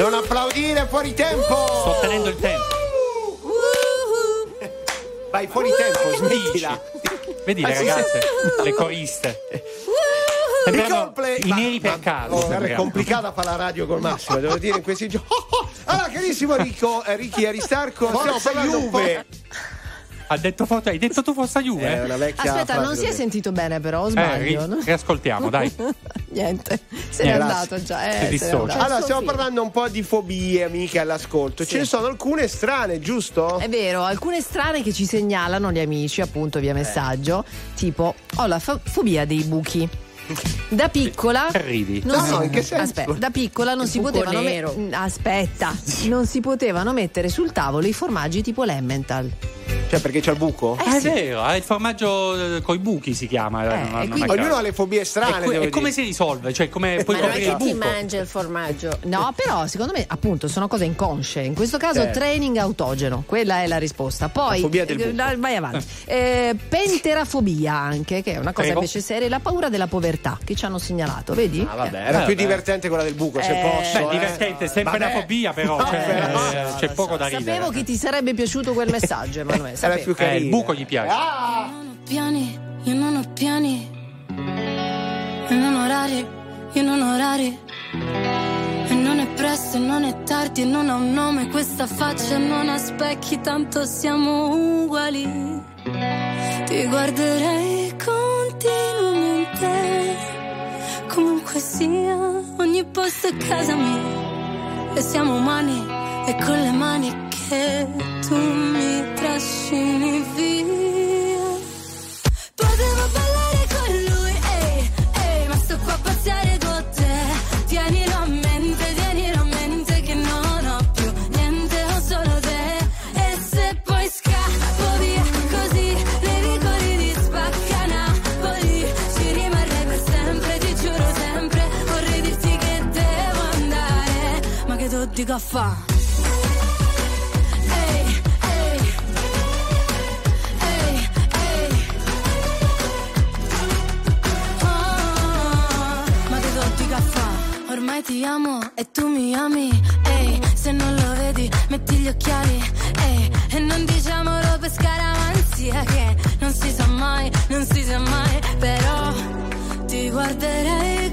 Speaker 1: Non applaudire fuori tempo!
Speaker 4: Sto tenendo il tempo.
Speaker 1: Vai fuori tempo, smettila.
Speaker 4: Vedi le ragazze, le coriste. Sembrano I
Speaker 1: ma-
Speaker 4: neri per
Speaker 1: ma-
Speaker 4: caso.
Speaker 1: Oh, guarda, è complicata fare la radio col Massimo, devo dire in questi giorni. Allora, carissimo Rico, eh, Ricky Aristarco, stiamo
Speaker 2: Forza
Speaker 1: parlando un po'.
Speaker 2: Juve.
Speaker 4: Ha detto forte, hai detto tu Forza Juve?
Speaker 1: È una vecchia
Speaker 2: Aspetta, non si è sentito bene però, o
Speaker 4: Eh,
Speaker 2: sbaglio?
Speaker 4: ri-
Speaker 2: no?
Speaker 4: riascoltiamo, dai.
Speaker 2: Niente, se n'è
Speaker 1: Eh,
Speaker 2: andato già. Eh,
Speaker 4: si
Speaker 2: se.
Speaker 1: Allora, stiamo parlando un po' di fobie, amiche, all'ascolto. Ce ne sono alcune strane, giusto?
Speaker 2: È vero, alcune strane che ci segnalano gli amici, appunto via messaggio, tipo ho la fo- fobia dei buchi. Da piccola
Speaker 4: Ridi.
Speaker 2: non
Speaker 1: No,
Speaker 2: si-
Speaker 1: no, in che senso?
Speaker 2: Aspetta, da piccola non
Speaker 3: Il
Speaker 2: si potevano me-
Speaker 3: nero.
Speaker 2: Mm, aspetta, non si potevano mettere sul tavolo i formaggi tipo l'Emmental.
Speaker 1: Cioè, perché c'è il buco?
Speaker 4: Ah, è vero, è il formaggio eh, coi buchi si chiama. eh, non- non
Speaker 2: quindi-.
Speaker 1: Ognuno ha le fobie strane.
Speaker 4: E, que-
Speaker 1: devo
Speaker 4: e come si risolve? Cioè, come puoi
Speaker 3: Ma non è
Speaker 4: coprire il
Speaker 3: che ti
Speaker 4: buco?
Speaker 3: mangia il formaggio.
Speaker 2: No, però secondo me appunto sono cose inconsce. In questo caso
Speaker 1: Certo.
Speaker 2: training autogeno, quella è la risposta. Poi
Speaker 1: La fobia del
Speaker 2: eh, vai avanti. Eh, penterafobia anche, che è una cosa
Speaker 4: Prego.
Speaker 2: invece seria, la paura della povertà che ci hanno segnalato, vedi?
Speaker 1: Ah, vabbè, era
Speaker 4: Eh,
Speaker 1: più divertente quella del buco, se
Speaker 2: Eh,
Speaker 1: posso.
Speaker 4: Beh,
Speaker 1: eh.
Speaker 4: divertente, sempre
Speaker 1: Vabbè.
Speaker 4: una fobia, però. Cioè, eh, c'è poco da ridere.
Speaker 2: Sapevo che ti sarebbe piaciuto quel messaggio, Emanuele.
Speaker 1: Era più
Speaker 4: Eh,
Speaker 1: carino.
Speaker 4: il buco gli piace.
Speaker 1: Ah!
Speaker 14: piani, io non ho piani. E non orari, io non ho orari. E non è presto, e non è tardi, e non ha un nome questa faccia, non ha specchi, tanto siamo uguali. Ti guarderei continuamente, comunque sia, ogni posto è casa mia. E siamo umani, e con le mani che tu mi trascini via. Potevo ballare con lui, ehi, ehi, ma sto qua a pazziare con te. Tienilo ma che fa'? Oh, ma che dotti fa? Ormai ti amo e tu mi ami. Ehi, se non lo vedi, metti gli occhiali. Ehi, e non diciamolo per scaramanzia che non si sa mai, non si sa mai. Però ti guarderei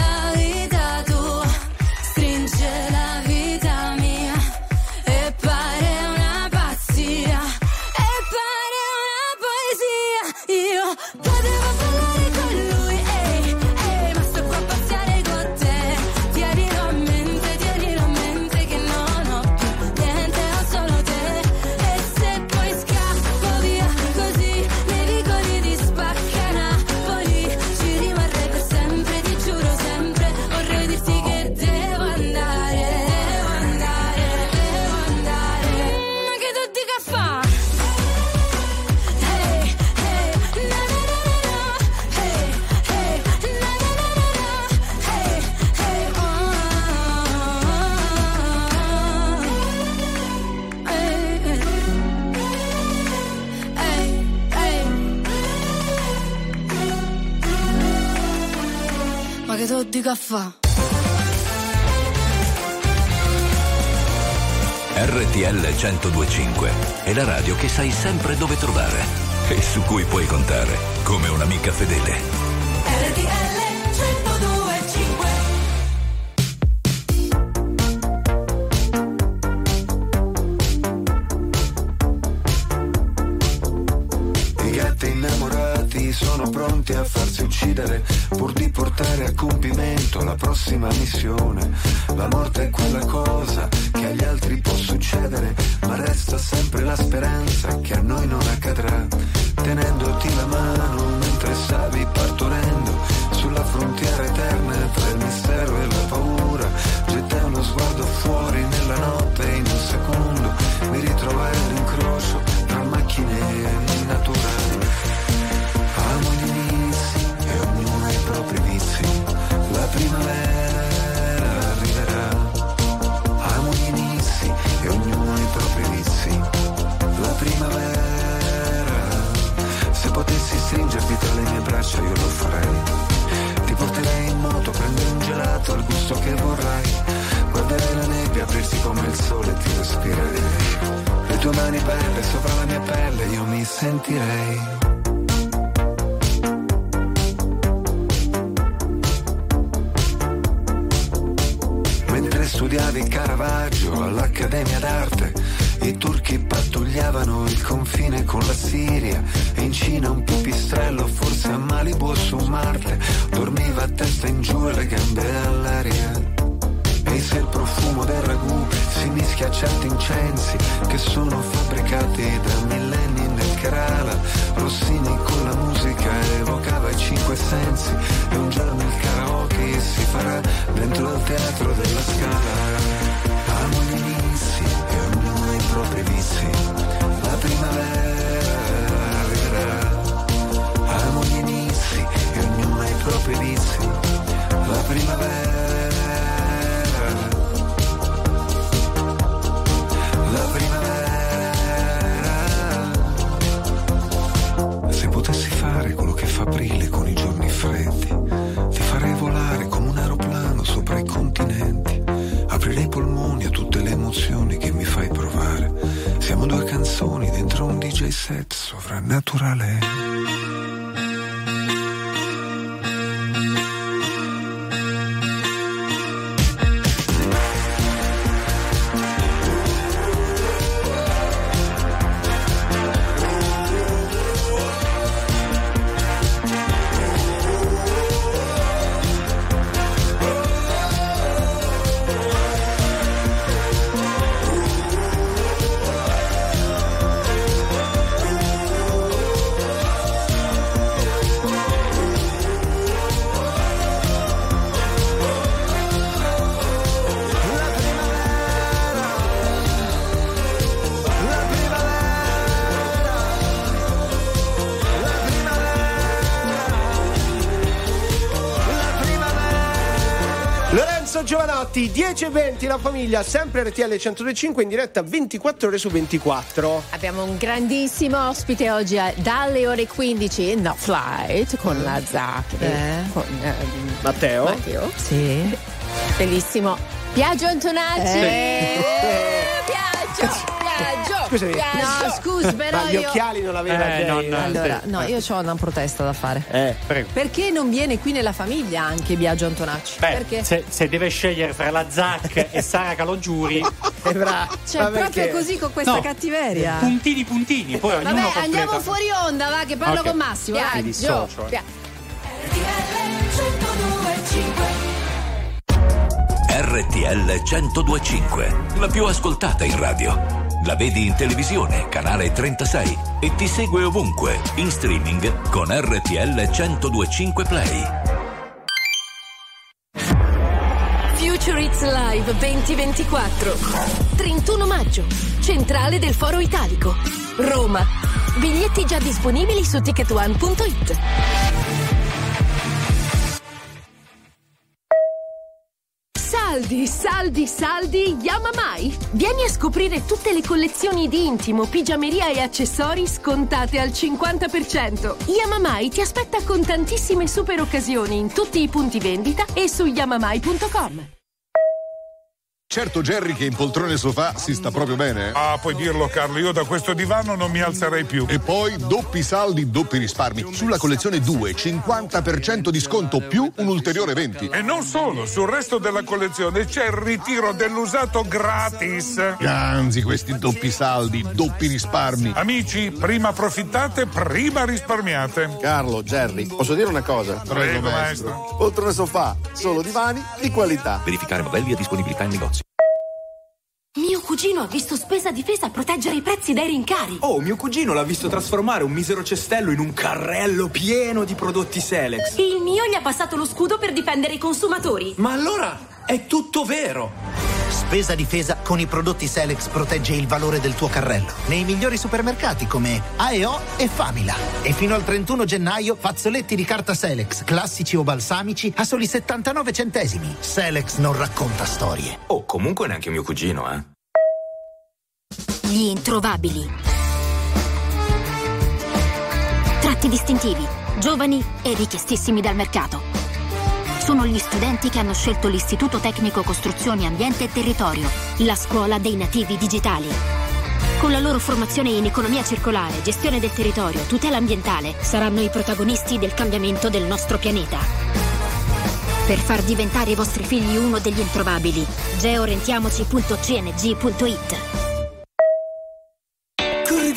Speaker 14: di caffè.
Speaker 5: RTL 1025 è la radio che sai sempre dove trovare e su cui puoi contare come un'amica fedele.
Speaker 14: RTL 1025
Speaker 15: I gatti innamorati sono pronti a farsi uccidere portare a compimento la prossima missione. La morte è quella cosa che agli altri può succedere, ma resta sempre la speranza che a noi non accadrà. Tenendoti la mano mentre stavi partorendo sulla frontiera eterna tra il mistero e la paura, gettai uno sguardo fuori nella notte e in un secondo mi ritrovai all'incrocio gusto che vorrai. Guarderei la nebbia aprirsi come il sole ti respirerei. Le tue mani belle sopra la mia pelle io mi sentirei. Studiavi Caravaggio all'Accademia d'Arte, i turchi pattugliavano il confine con la Siria e in Cina un pipistrello, forse a Malibu o su Marte, dormiva a testa in giù e le gambe all'aria. E se il profumo del ragù si mischia a certi incensi che sono fabbricati da millenni nel Kerala, Rossini con la musica evocava i cinque sensi e un giorno il karaoke si farà dentro al teatro della scala. Inizi e ognuno i propri vizi. Primavera arriverà. Gli inizi e ognuno ha i propri vizi. La primavera. La primavera. Se potessi fare quello che fa aprile con canzoni dentro un DJ set sovrannaturale.
Speaker 1: Giovanotti, 10 e 20, la famiglia, sempre RTL 1025 in diretta 24 ore su 24.
Speaker 3: Abbiamo un grandissimo ospite oggi eh, dalle ore 15 in The Flight con la Zac.
Speaker 2: Eh.
Speaker 3: Con, eh,
Speaker 1: Matteo.
Speaker 3: Matteo.
Speaker 2: Sì.
Speaker 3: Bellissimo. Piaggio Antonacci.
Speaker 1: Eh.
Speaker 3: Piaggio, Piaggio.
Speaker 1: Scusami.
Speaker 3: Piaggio.
Speaker 2: No, scusi, però
Speaker 1: Ma gli
Speaker 2: io...
Speaker 1: occhiali non l'aveva
Speaker 4: Eh, non-
Speaker 2: Allora, no, io ho una protesta da fare.
Speaker 1: Eh.
Speaker 4: Prego.
Speaker 2: Perché non viene qui nella famiglia anche Biagio Antonacci?
Speaker 4: Beh,
Speaker 2: Perché?
Speaker 4: se, se deve scegliere fra la Zac e Sara Calogiuri,
Speaker 1: È bravo.
Speaker 2: Cioè,
Speaker 1: Ma
Speaker 2: proprio
Speaker 1: perché?
Speaker 2: così con questa
Speaker 4: No.
Speaker 2: cattiveria.
Speaker 4: puntini puntini, poi ognuno
Speaker 2: Vabbè,
Speaker 4: completa.
Speaker 2: andiamo fuori onda, va, che parlo
Speaker 4: Ok.
Speaker 2: con Massimo.
Speaker 4: Mi
Speaker 2: Dai,
Speaker 4: dissocio, eh.
Speaker 2: Pia-
Speaker 5: RTL 1025, la più ascoltata in radio. La vedi in televisione, canale 36 e ti segue ovunque, in streaming con RTL 1025 Play.
Speaker 11: Future It's Live 2024. 31 maggio. Centrale del Foro Italico. Roma. Biglietti già disponibili su ticketone.it. Saldi, saldi, saldi, Yamamai! Vieni a scoprire tutte le collezioni di intimo, pigiameria e accessori scontate al 50%. Yamamai ti aspetta con tantissime super occasioni in tutti i punti vendita e su yamamai.com.
Speaker 16: Certo Jerry che in poltrone sofà si sta proprio bene.
Speaker 17: Ah, puoi dirlo Carlo, io da questo divano non mi alzerei più.
Speaker 16: E poi doppi saldi, doppi risparmi. Sulla collezione 2, 50% di sconto più un ulteriore 20.
Speaker 17: E non solo, sul resto della collezione c'è il ritiro dell'usato gratis.
Speaker 16: Ganzi questi doppi saldi, doppi risparmi.
Speaker 17: Amici, prima approfittate, prima risparmiate.
Speaker 18: Carlo, Jerry, posso dire una cosa?
Speaker 17: Prego, maestro.
Speaker 18: Oltre sofà, solo divani di qualità.
Speaker 19: Verificare modelli e disponibilità in negozio.
Speaker 11: Mio cugino ha visto spesa difesa proteggere i prezzi dai rincari.
Speaker 7: Oh, mio cugino l'ha visto trasformare un misero cestello in un carrello pieno di prodotti Selex.
Speaker 11: Il mio gli ha passato lo scudo per difendere i consumatori.
Speaker 7: Ma allora è tutto vero!
Speaker 20: Spesa difesa con i prodotti Selex protegge il valore del tuo carrello. Nei migliori supermercati come AEO e Famila. E fino al 31 gennaio fazzoletti di carta Selex, classici o balsamici, a soli 79 centesimi. Selex non racconta storie.
Speaker 7: Oh, comunque neanche mio cugino, eh.
Speaker 21: Gli introvabili. Tratti distintivi, giovani e richiestissimi dal mercato. Sono gli studenti che hanno scelto l'Istituto Tecnico Costruzioni Ambiente e Territorio, la scuola dei nativi digitali. Con la loro formazione in economia circolare, gestione del territorio, tutela ambientale, saranno i protagonisti del cambiamento del nostro pianeta. Per far diventare i vostri figli uno degli introvabili, georientiamoci.cng.it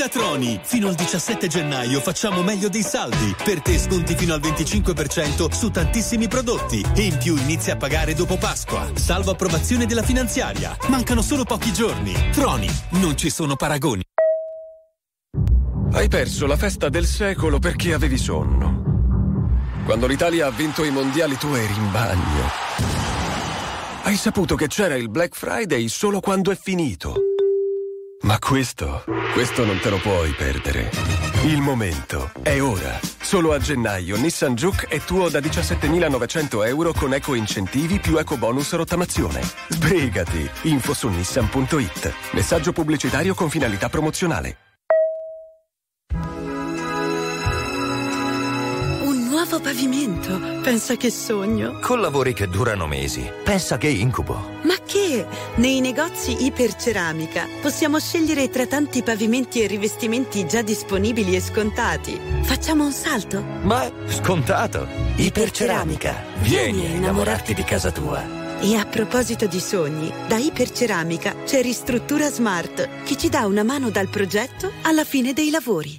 Speaker 22: Troni! Fino al 17 gennaio facciamo meglio dei saldi. Per te sconti fino al 25% su tantissimi prodotti. E in più inizi a pagare dopo Pasqua. Salvo approvazione della finanziaria. Mancano solo pochi giorni. Troni, non ci sono paragoni.
Speaker 9: Hai perso la festa del secolo perché avevi sonno. Quando l'Italia ha vinto i mondiali tu eri in bagno. Hai saputo che c'era il Black Friday solo quando è finito. Ma questo, questo non te lo puoi perdere. Il momento è ora. Solo a gennaio Nissan Juke è tuo da 17.900 euro con eco incentivi più eco bonus rottamazione. Sbrigati. Info su nissan.it. Messaggio pubblicitario con finalità promozionale.
Speaker 6: Nuovo pavimento. Pensa che sogno.
Speaker 23: Con lavori che durano mesi. Pensa che incubo.
Speaker 6: Ma che? Nei negozi Iperceramica possiamo scegliere tra tanti pavimenti e rivestimenti già disponibili e scontati. Facciamo un salto?
Speaker 23: Ma scontato. Iperceramica. Vieni a innamorarti di casa tua.
Speaker 6: E a proposito di sogni, da Iperceramica c'è Ristruttura Smart che ci dà una mano dal progetto alla fine dei lavori.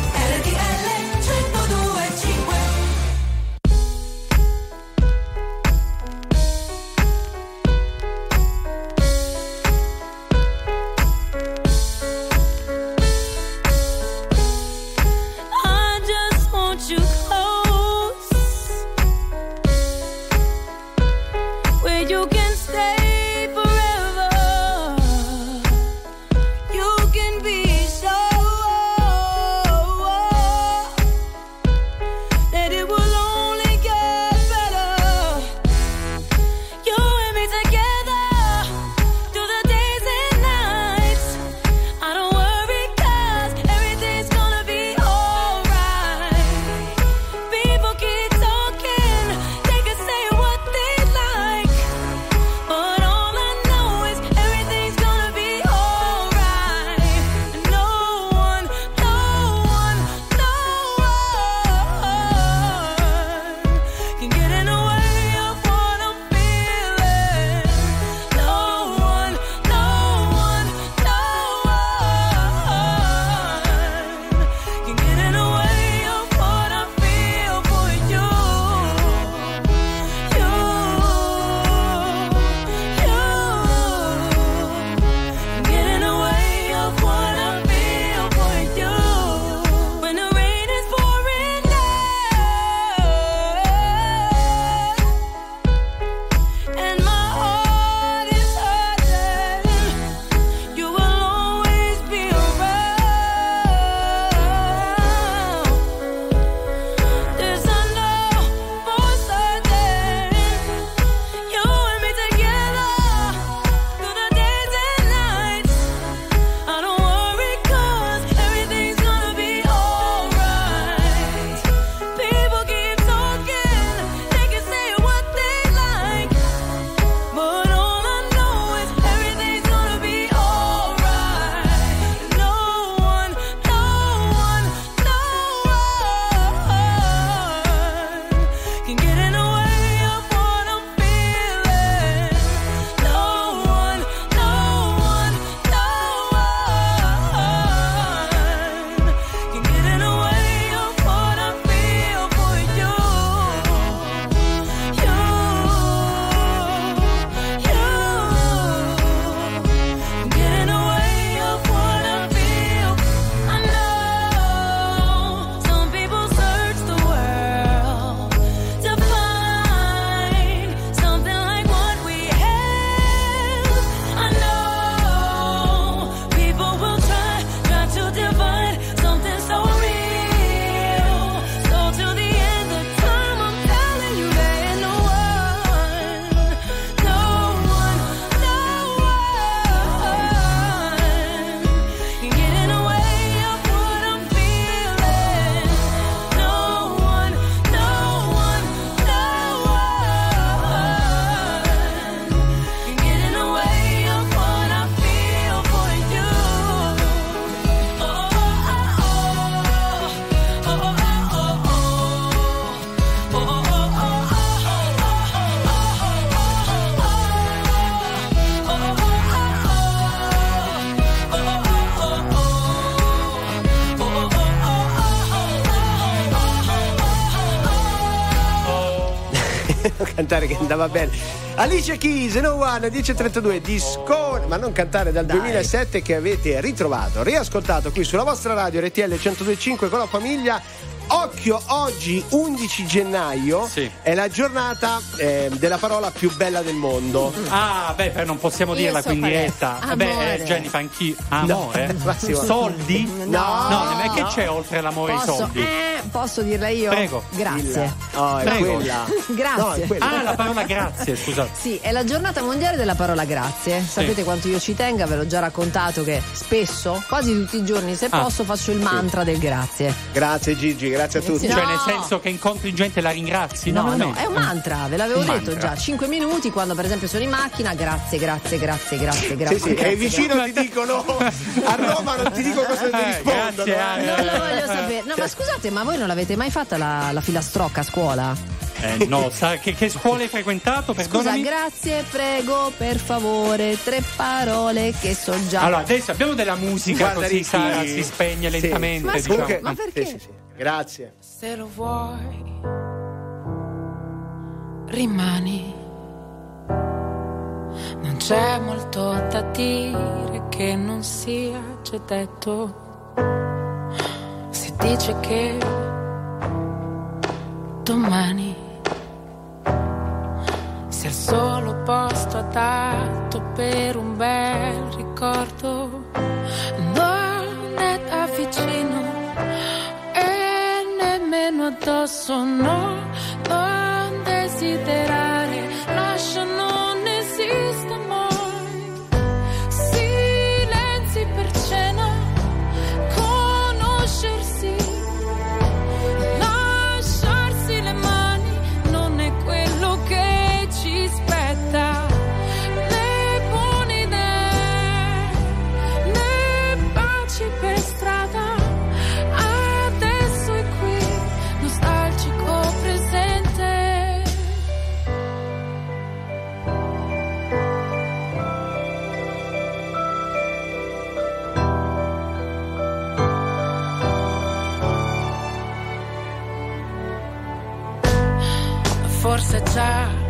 Speaker 1: Cantare che andava bene. Alicia Keys, No One, 10.32, disco, ma non cantare dal 2007 che avete ritrovato, riascoltato qui sulla vostra radio RTL 102.5 con la famiglia. Occhio, oggi 11 gennaio è la giornata eh, della parola più bella del mondo.
Speaker 4: Ah, beh, però non possiamo
Speaker 1: Io
Speaker 4: dirla
Speaker 1: so
Speaker 4: qui in
Speaker 1: qual è.
Speaker 4: diretta. Eh
Speaker 1: Amore.
Speaker 4: Beh, eh, Jennifer, anch'io. Amore?
Speaker 1: No, Massimo.
Speaker 4: Soldi?
Speaker 1: No.
Speaker 4: No, che
Speaker 2: No.
Speaker 4: c'è oltre l'amore e i soldi?
Speaker 2: eh, posso dirla io?
Speaker 4: Prego.
Speaker 2: Grazie.
Speaker 1: Oh, è
Speaker 4: Prego.
Speaker 1: quella.
Speaker 2: Grazie.
Speaker 1: No, è quella.
Speaker 4: Ah, la parola grazie, scusate.
Speaker 2: Sì, è la giornata mondiale della parola grazie. Sapete quanto io ci tenga, ve l'ho già raccontato che spesso, quasi tutti i giorni, se
Speaker 4: Ah,
Speaker 2: posso, faccio il mantra del grazie.
Speaker 1: Grazie Gigi, grazie a tutti.
Speaker 2: No.
Speaker 4: Cioè, nel senso che incontri gente e la ringrazi?
Speaker 2: No, no,
Speaker 4: veramente?
Speaker 2: è un mantra, ve l'avevo
Speaker 4: Un
Speaker 2: detto
Speaker 4: mantra.
Speaker 2: già. 5 minuti quando, per esempio, sono in macchina. Grazie, grazie, grazie, grazie, grazie.
Speaker 1: Sì, sì,
Speaker 2: grazie,
Speaker 1: e vicino ti dicono a Roma non ti dico cosa ti rispondono.
Speaker 4: grazie,
Speaker 1: eh.
Speaker 2: Non lo voglio sapere. No, ma scusate, ma voi non l'avete mai fatta la, la filastrocca a scuola?
Speaker 4: Eh, no, sa che, che scuole hai frequentato?
Speaker 2: Scusa,
Speaker 4: Perdonami.
Speaker 2: grazie, prego, per favore, tre parole che so già.
Speaker 4: Allora, adesso abbiamo della musica
Speaker 1: Guarda,
Speaker 4: così. Sara si spegne
Speaker 1: Sì.
Speaker 4: lentamente.
Speaker 2: Ma
Speaker 4: diciamo.
Speaker 2: scusa, ma perché?
Speaker 1: Sì, sì, sì. Grazie.
Speaker 24: Se lo vuoi, rimani. Non c'è molto da dire che non sia già detto. Dice che domani sia il solo posto adatto per un bel ricordo. Non è da vicino e nemmeno addosso, no, non desiderare, Forse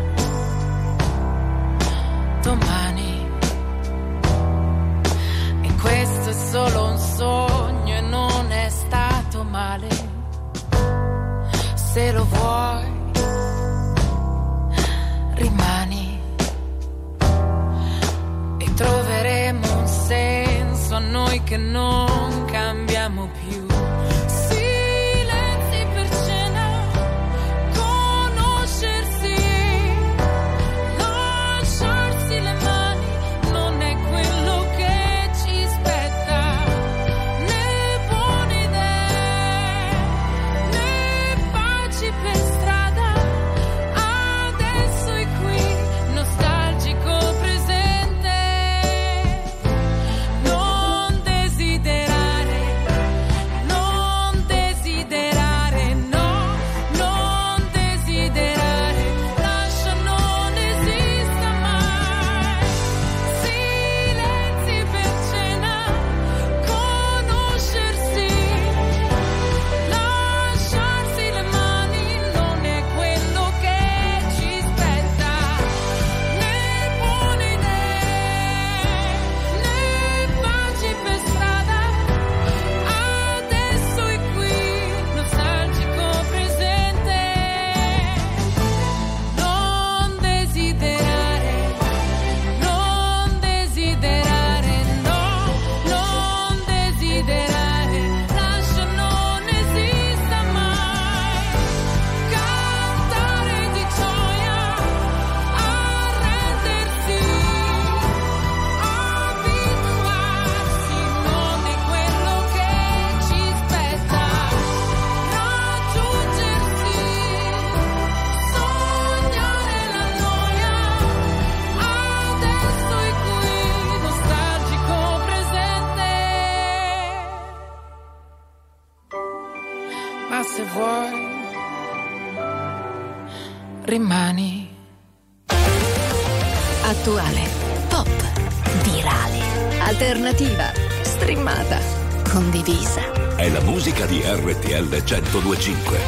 Speaker 24: 1025.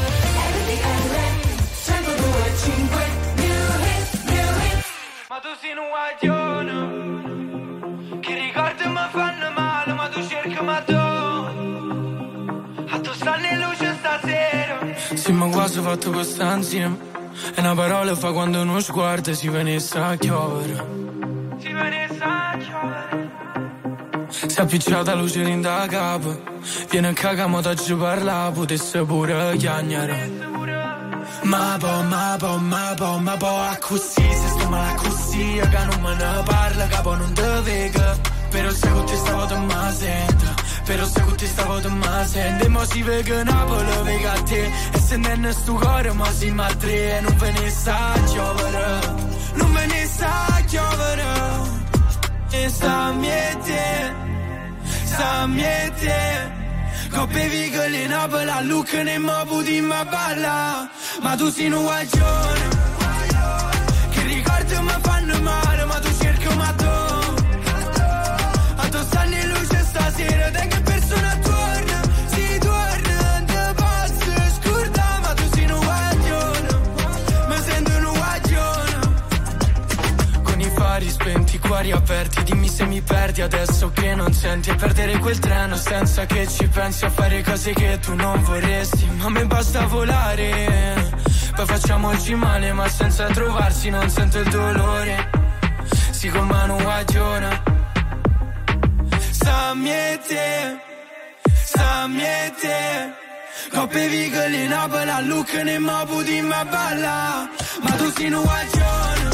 Speaker 24: Ma
Speaker 5: tu sei un
Speaker 25: guaglione Che ricordi mi fanno male Ma tu cerchi ma tu A tu stanno in luce stasera.
Speaker 13: Sì ma quasi ho fatto quest'ansia E una parola fa quando uno sguardo si venisse a chiovere. Appicciata luce in da capo. Viene a cagare, ma ci parla, potesse pure chiagnare. Ma po, ma po, ma po, ma po, a così, se sto male così, che non me ne parla, capo non te vega. Però se con te stavo te ma sento, però se con te stavo te ma sento, e mo si vega Napoli, vega a te, e se non è sto cuore, ma si ma e non ve ne sa giovere, non ve ne sa giovere, e sta miete, sta miete. Coppe vigole in Napoli, a Lucca ne mo puti ma balla Ma tu sei un guaglione Che ricordi mi fanno male Ma tu cerchi ma tu A spenti, i cuori aperti Dimmi se mi perdi adesso che non senti. E perdere quel treno senza che ci pensi A fare cose che tu non vorresti. Ma a me basta volare Poi facciamoci male ma senza trovarsi Non sento il dolore. Si con mano miete Sta miete. Coppe vigole in Napoli, a Lucca ne mo puti ma balla. Ma tu sei un guaglione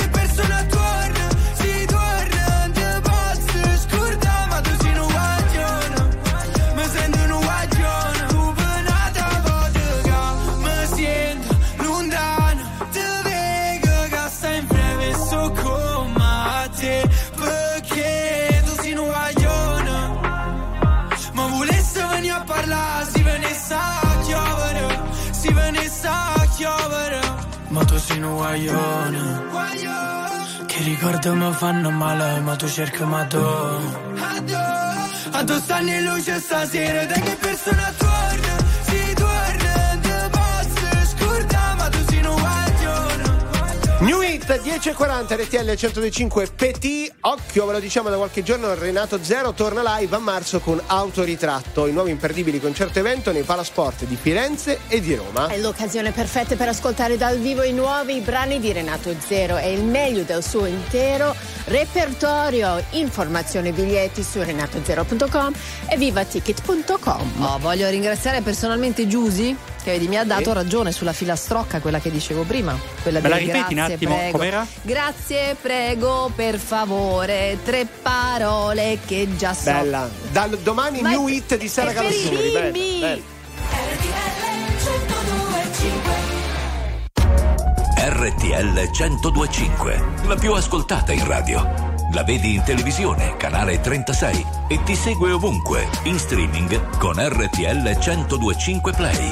Speaker 13: guaglione, che ricordi mi fanno male, ma tu cerchi ma tu. A tu stanno in luce stasera, te che persona torna, si torna, te posso scordare, ma tu sei un guaglione.
Speaker 1: New Hit 10.40 RTL 125 Petit Occhio ve lo diciamo da qualche giorno Renato Zero torna live a marzo con Autoritratto I nuovi imperdibili concerto evento nei Palasport di Firenze e di Roma
Speaker 3: È l'occasione perfetta per ascoltare dal vivo i nuovi brani di Renato Zero e il meglio del suo intero repertorio. Informazioni e biglietti su renatozero.com e vivaticket.com.
Speaker 2: Oh, voglio ringraziare personalmente Giusy che vedi, mi ha dato
Speaker 1: Sì.
Speaker 2: ragione sulla filastrocca, quella che dicevo prima. Quella
Speaker 4: Me la ripeti un
Speaker 2: grazie,
Speaker 4: attimo,
Speaker 2: prego.
Speaker 4: com'era?
Speaker 2: Grazie, prego, per favore. Tre parole che già so.
Speaker 1: Bella Dal domani
Speaker 2: Ma
Speaker 1: New
Speaker 2: è-
Speaker 1: Hit di Sara
Speaker 2: è per i
Speaker 1: Calassuri bella,
Speaker 2: bimbi.
Speaker 1: bella.
Speaker 5: RTL 1025, la più ascoltata in radio. La vedi in televisione, canale 36 e ti segue ovunque, in streaming con RTL 1025 Play.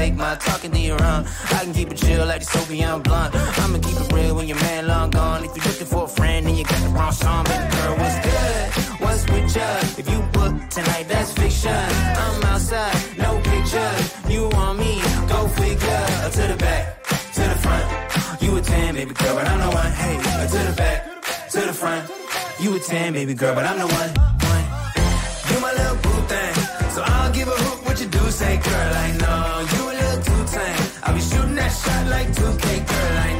Speaker 26: take my talking to your own. I can keep it chill like the Soviet blunt. I'ma keep it real when your man long gone. If you're looking for a friend and you got the wrong song, baby girl, what's good? What's with ya? If you book tonight, that's fiction. I'm outside, no pictures. You want me? Go figure. To the back, to the front. You a 10, baby girl, but I'm the one. Hey, to the back, to the front. You a 10, baby girl, but I'm the one. one. You my little boo thing. So I'll give a hoot what you do. Say, girl, I know shooting that shot like 2K, girl, I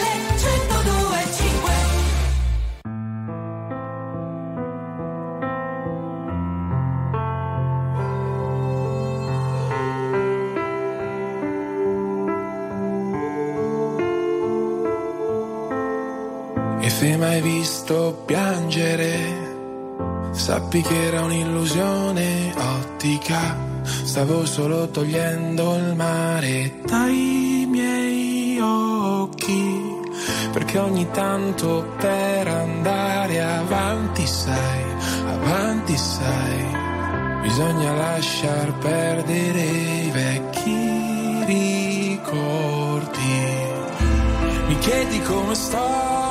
Speaker 27: visto piangere, sappi che era un'illusione ottica. Stavo solo togliendo il mare dai miei occhi. Perché ogni tanto per andare avanti, sai, avanti, sai, bisogna lasciar perdere i vecchi ricordi. Mi chiedi come sto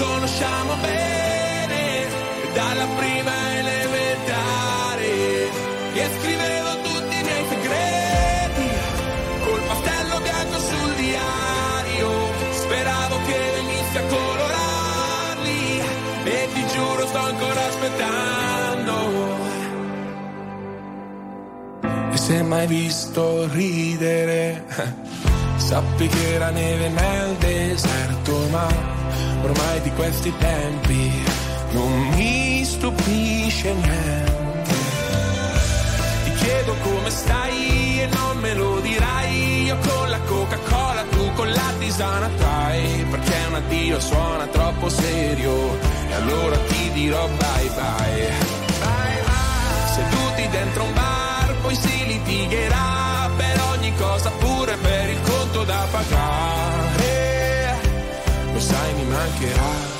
Speaker 27: conosciamo bene, dalla prima elementare, che scrivevo tutti i miei segreti, col pastello bianco sul diario, speravo che venissi a colorarli, e ti giuro sto ancora aspettando. E se mai visto ridere, sappi che era neve nel deserto, ma ormai di questi tempi non mi stupisce niente. Ti chiedo come stai e non me lo dirai, io con la Coca-Cola, tu con la tisana trai, perché un addio suona troppo serio, e allora ti dirò bye bye. Seduti dentro un bar, poi si litigherà per ogni cosa, pure per il conto da pagare. Sai, mi mancherà.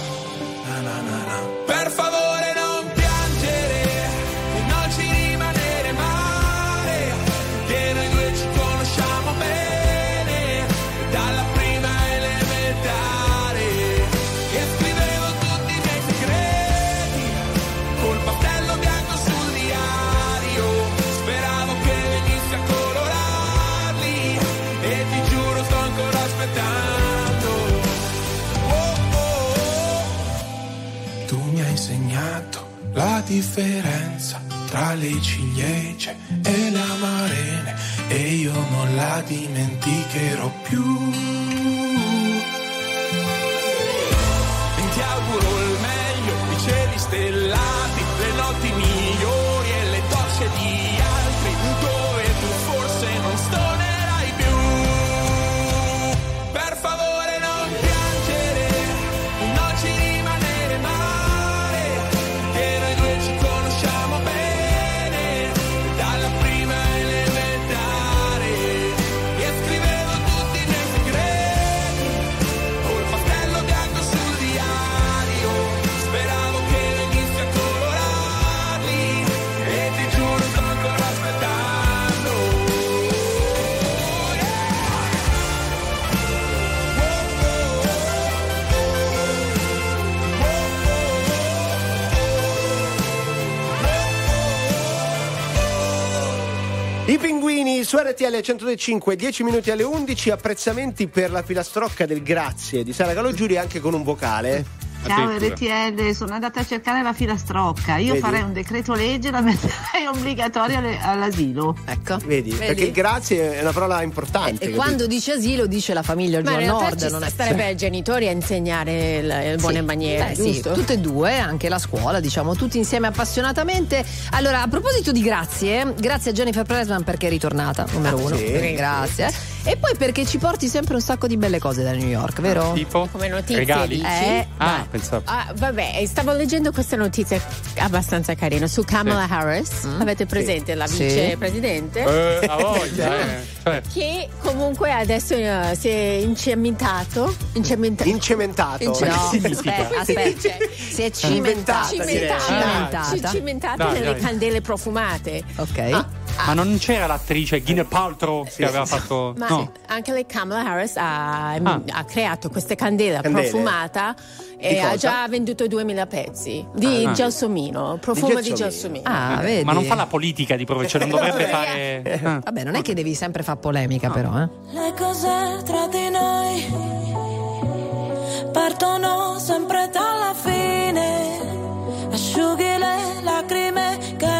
Speaker 27: Differenza tra le ciliegie e le amarene e io non la dimenticherò più.
Speaker 1: Su RTL 105, 10 minuti alle 11, apprezzamenti per la filastrocca del grazie di Sara Calogiuri anche con un vocale.
Speaker 28: Ciao RTL, sono andata a cercare la filastrocca. Io
Speaker 1: Vedi?
Speaker 28: farei un decreto legge e la metterei obbligatoria all'asilo.
Speaker 2: Ecco.
Speaker 1: Vedi? Perché il grazie è una parola importante.
Speaker 2: E
Speaker 1: capito?
Speaker 2: quando dice asilo dice la famiglia il
Speaker 3: in
Speaker 2: giorno nord, non è
Speaker 3: starebbe ai genitori a insegnare le buone
Speaker 2: Sì.
Speaker 3: maniere,
Speaker 2: Beh, sì,
Speaker 3: giusto?
Speaker 2: tutte e due, anche la scuola, diciamo, tutti insieme appassionatamente. Allora, a proposito di grazie, grazie a Jennifer Pressman perché è ritornata, numero
Speaker 1: Ah,
Speaker 2: uno.
Speaker 1: sì?
Speaker 2: Grazie. E poi perché ci porti sempre un sacco di belle cose da New York, vero?
Speaker 4: Tipo?
Speaker 3: Come notizie
Speaker 4: Regali?
Speaker 3: dici?
Speaker 2: Eh,
Speaker 4: Ah, pensavo.
Speaker 3: Ah, vabbè, stavo leggendo questa notizia abbastanza carina su Kamala
Speaker 4: Sì.
Speaker 3: Harris. Avete presente la
Speaker 2: Sì.
Speaker 3: vicepresidente?
Speaker 4: Eh, a voglia, eh. Cioè,
Speaker 3: Che comunque adesso eh, si è incementato. Incementa-
Speaker 1: Incementato.
Speaker 2: No,
Speaker 4: significa?
Speaker 2: aspetta, aspetta. Si è cimentata.
Speaker 3: cimentata,
Speaker 2: Cimentata.
Speaker 3: Ci- cimentata
Speaker 4: Dai,
Speaker 3: nelle
Speaker 4: dai.
Speaker 3: candele profumate.
Speaker 2: Ok.
Speaker 4: Ma non c'era l'attrice Gwyneth Paltrow che aveva fatto.
Speaker 3: Ma
Speaker 4: no.
Speaker 3: anche lei Kamala Harris ha,
Speaker 4: Ah.
Speaker 3: ha creato questa candela
Speaker 1: Candele.
Speaker 3: profumata e ha già venduto 2000 pezzi di
Speaker 4: Ah.
Speaker 3: gelsomino, profumo di
Speaker 1: gelsomino.
Speaker 3: gelsomino.
Speaker 2: Ah, vedi.
Speaker 4: Ma non fa la politica di prove, cioè non dovrebbe fare. Ah.
Speaker 2: Vabbè, non è che devi sempre fare polemica, però, eh.
Speaker 14: Le cose tra di noi partono sempre dalla fine. Asciughi le lacrime che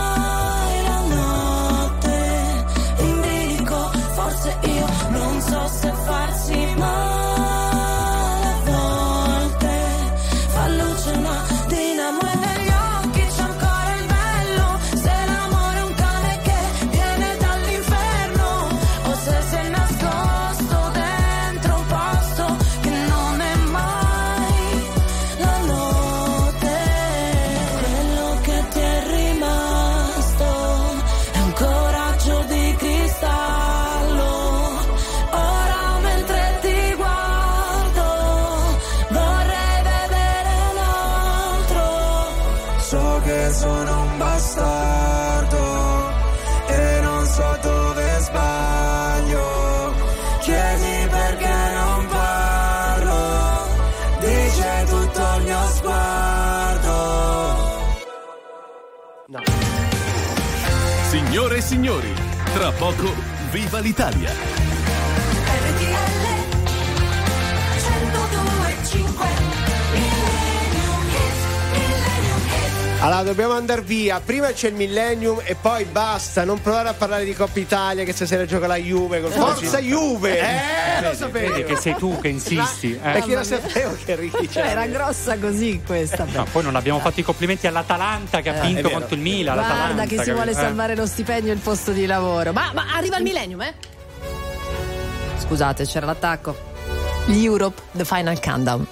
Speaker 22: tra poco viva l'Italia!
Speaker 1: Allora, dobbiamo andare via. Prima c'è il Millennium e poi basta. Non provare a parlare di Coppa Italia che stasera gioca la Juve. Col Forza Juve! Eh, lo
Speaker 4: Vedi,
Speaker 1: sapevo.
Speaker 4: vedi che sei tu che insisti. eh.
Speaker 1: Perché lo sapevo che Ricky c'era.
Speaker 2: Era grossa così questa.
Speaker 4: No, poi non abbiamo fatto i complimenti all'Atalanta che ha
Speaker 1: Eh,
Speaker 4: vinto
Speaker 1: vero.
Speaker 4: contro il Milan.
Speaker 2: Guarda
Speaker 4: l'Atalanta,
Speaker 2: che si
Speaker 4: capito?
Speaker 2: vuole
Speaker 4: Eh.
Speaker 2: salvare lo stipendio e il posto di lavoro. Ma, ma arriva il millennium, eh? Scusate, c'era l'attacco. L'Europe, The Final Countdown.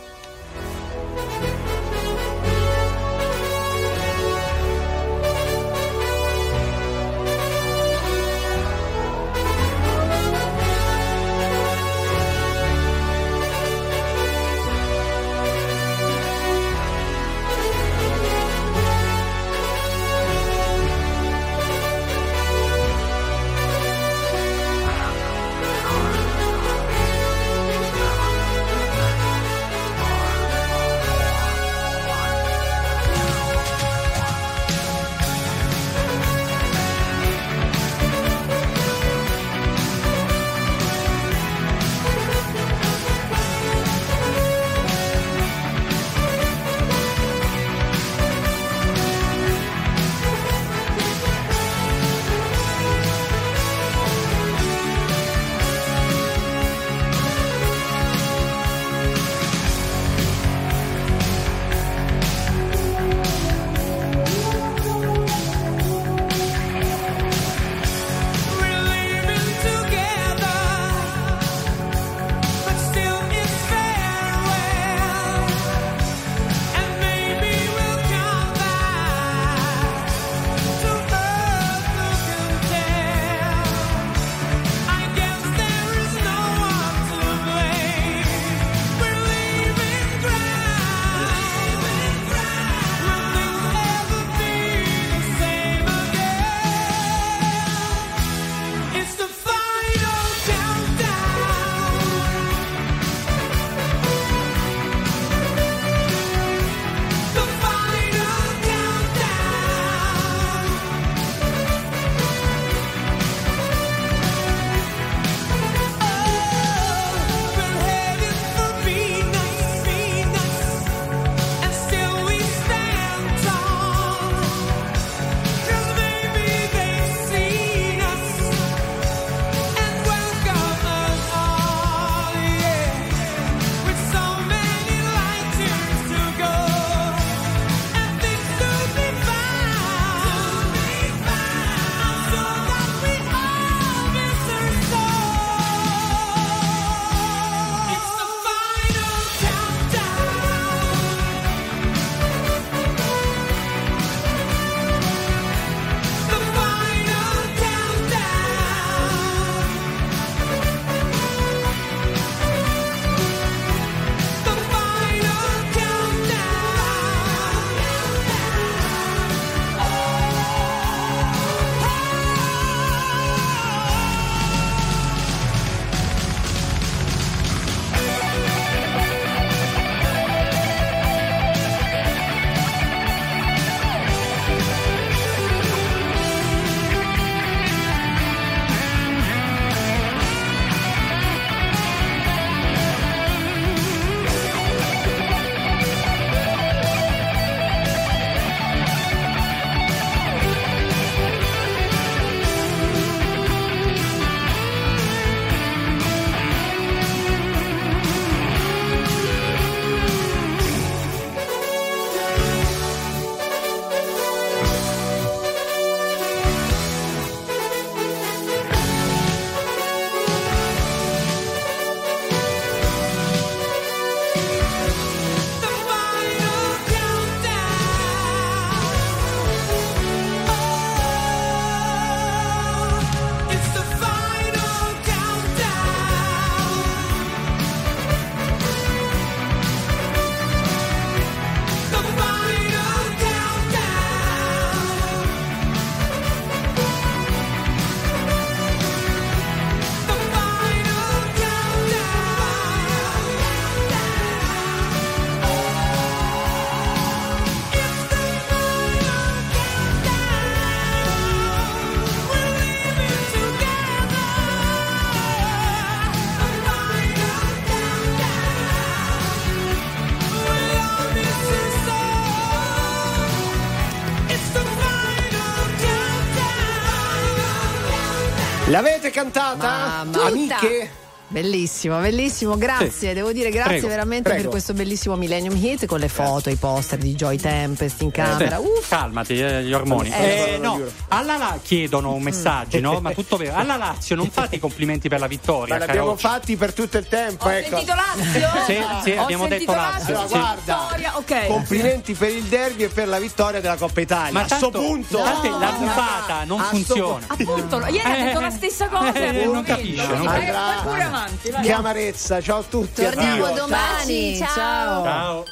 Speaker 1: L'avete cantata?
Speaker 2: Mamma,
Speaker 1: Amiche?
Speaker 2: Bellissimo, bellissimo, grazie, devo dire grazie
Speaker 4: Prego,
Speaker 2: veramente
Speaker 4: prego.
Speaker 2: per questo bellissimo Millennium Hit con le foto, i poster di Joy Tempest in camera.
Speaker 4: Eh,
Speaker 2: Uff,
Speaker 4: calmati, eh, gli ormoni.
Speaker 2: Eh,
Speaker 4: Eh, no, alla La chiedono messaggi, no? Ma tutto vero. Alla Lazio non fate i complimenti per la vittoria.
Speaker 1: Ma l'abbiamo
Speaker 4: Carocci.
Speaker 1: fatti per tutto il tempo.
Speaker 2: Ho
Speaker 1: ecco.
Speaker 2: sentito Lazio?
Speaker 4: Sì, sì,
Speaker 2: Ho
Speaker 4: abbiamo
Speaker 2: sentito
Speaker 4: detto Lazio.
Speaker 1: Allora,
Speaker 4: sì.
Speaker 1: guarda,
Speaker 2: Vittoria, ok.
Speaker 1: complimenti per il derby e per la vittoria della Coppa Italia.
Speaker 4: Ma
Speaker 1: a sto
Speaker 4: tanto,
Speaker 1: punto,
Speaker 4: tanto la bufata non
Speaker 1: A sto
Speaker 4: funziona.
Speaker 2: Appunto, ieri ha detto la stessa cosa.
Speaker 4: Eh, non capisce, non
Speaker 1: Andrà-
Speaker 2: Vai pure avanti, vai.
Speaker 1: Che amarezza, ciao a tutti.
Speaker 2: Torniamo
Speaker 1: addio.
Speaker 2: domani. Ciao.
Speaker 4: Ciao.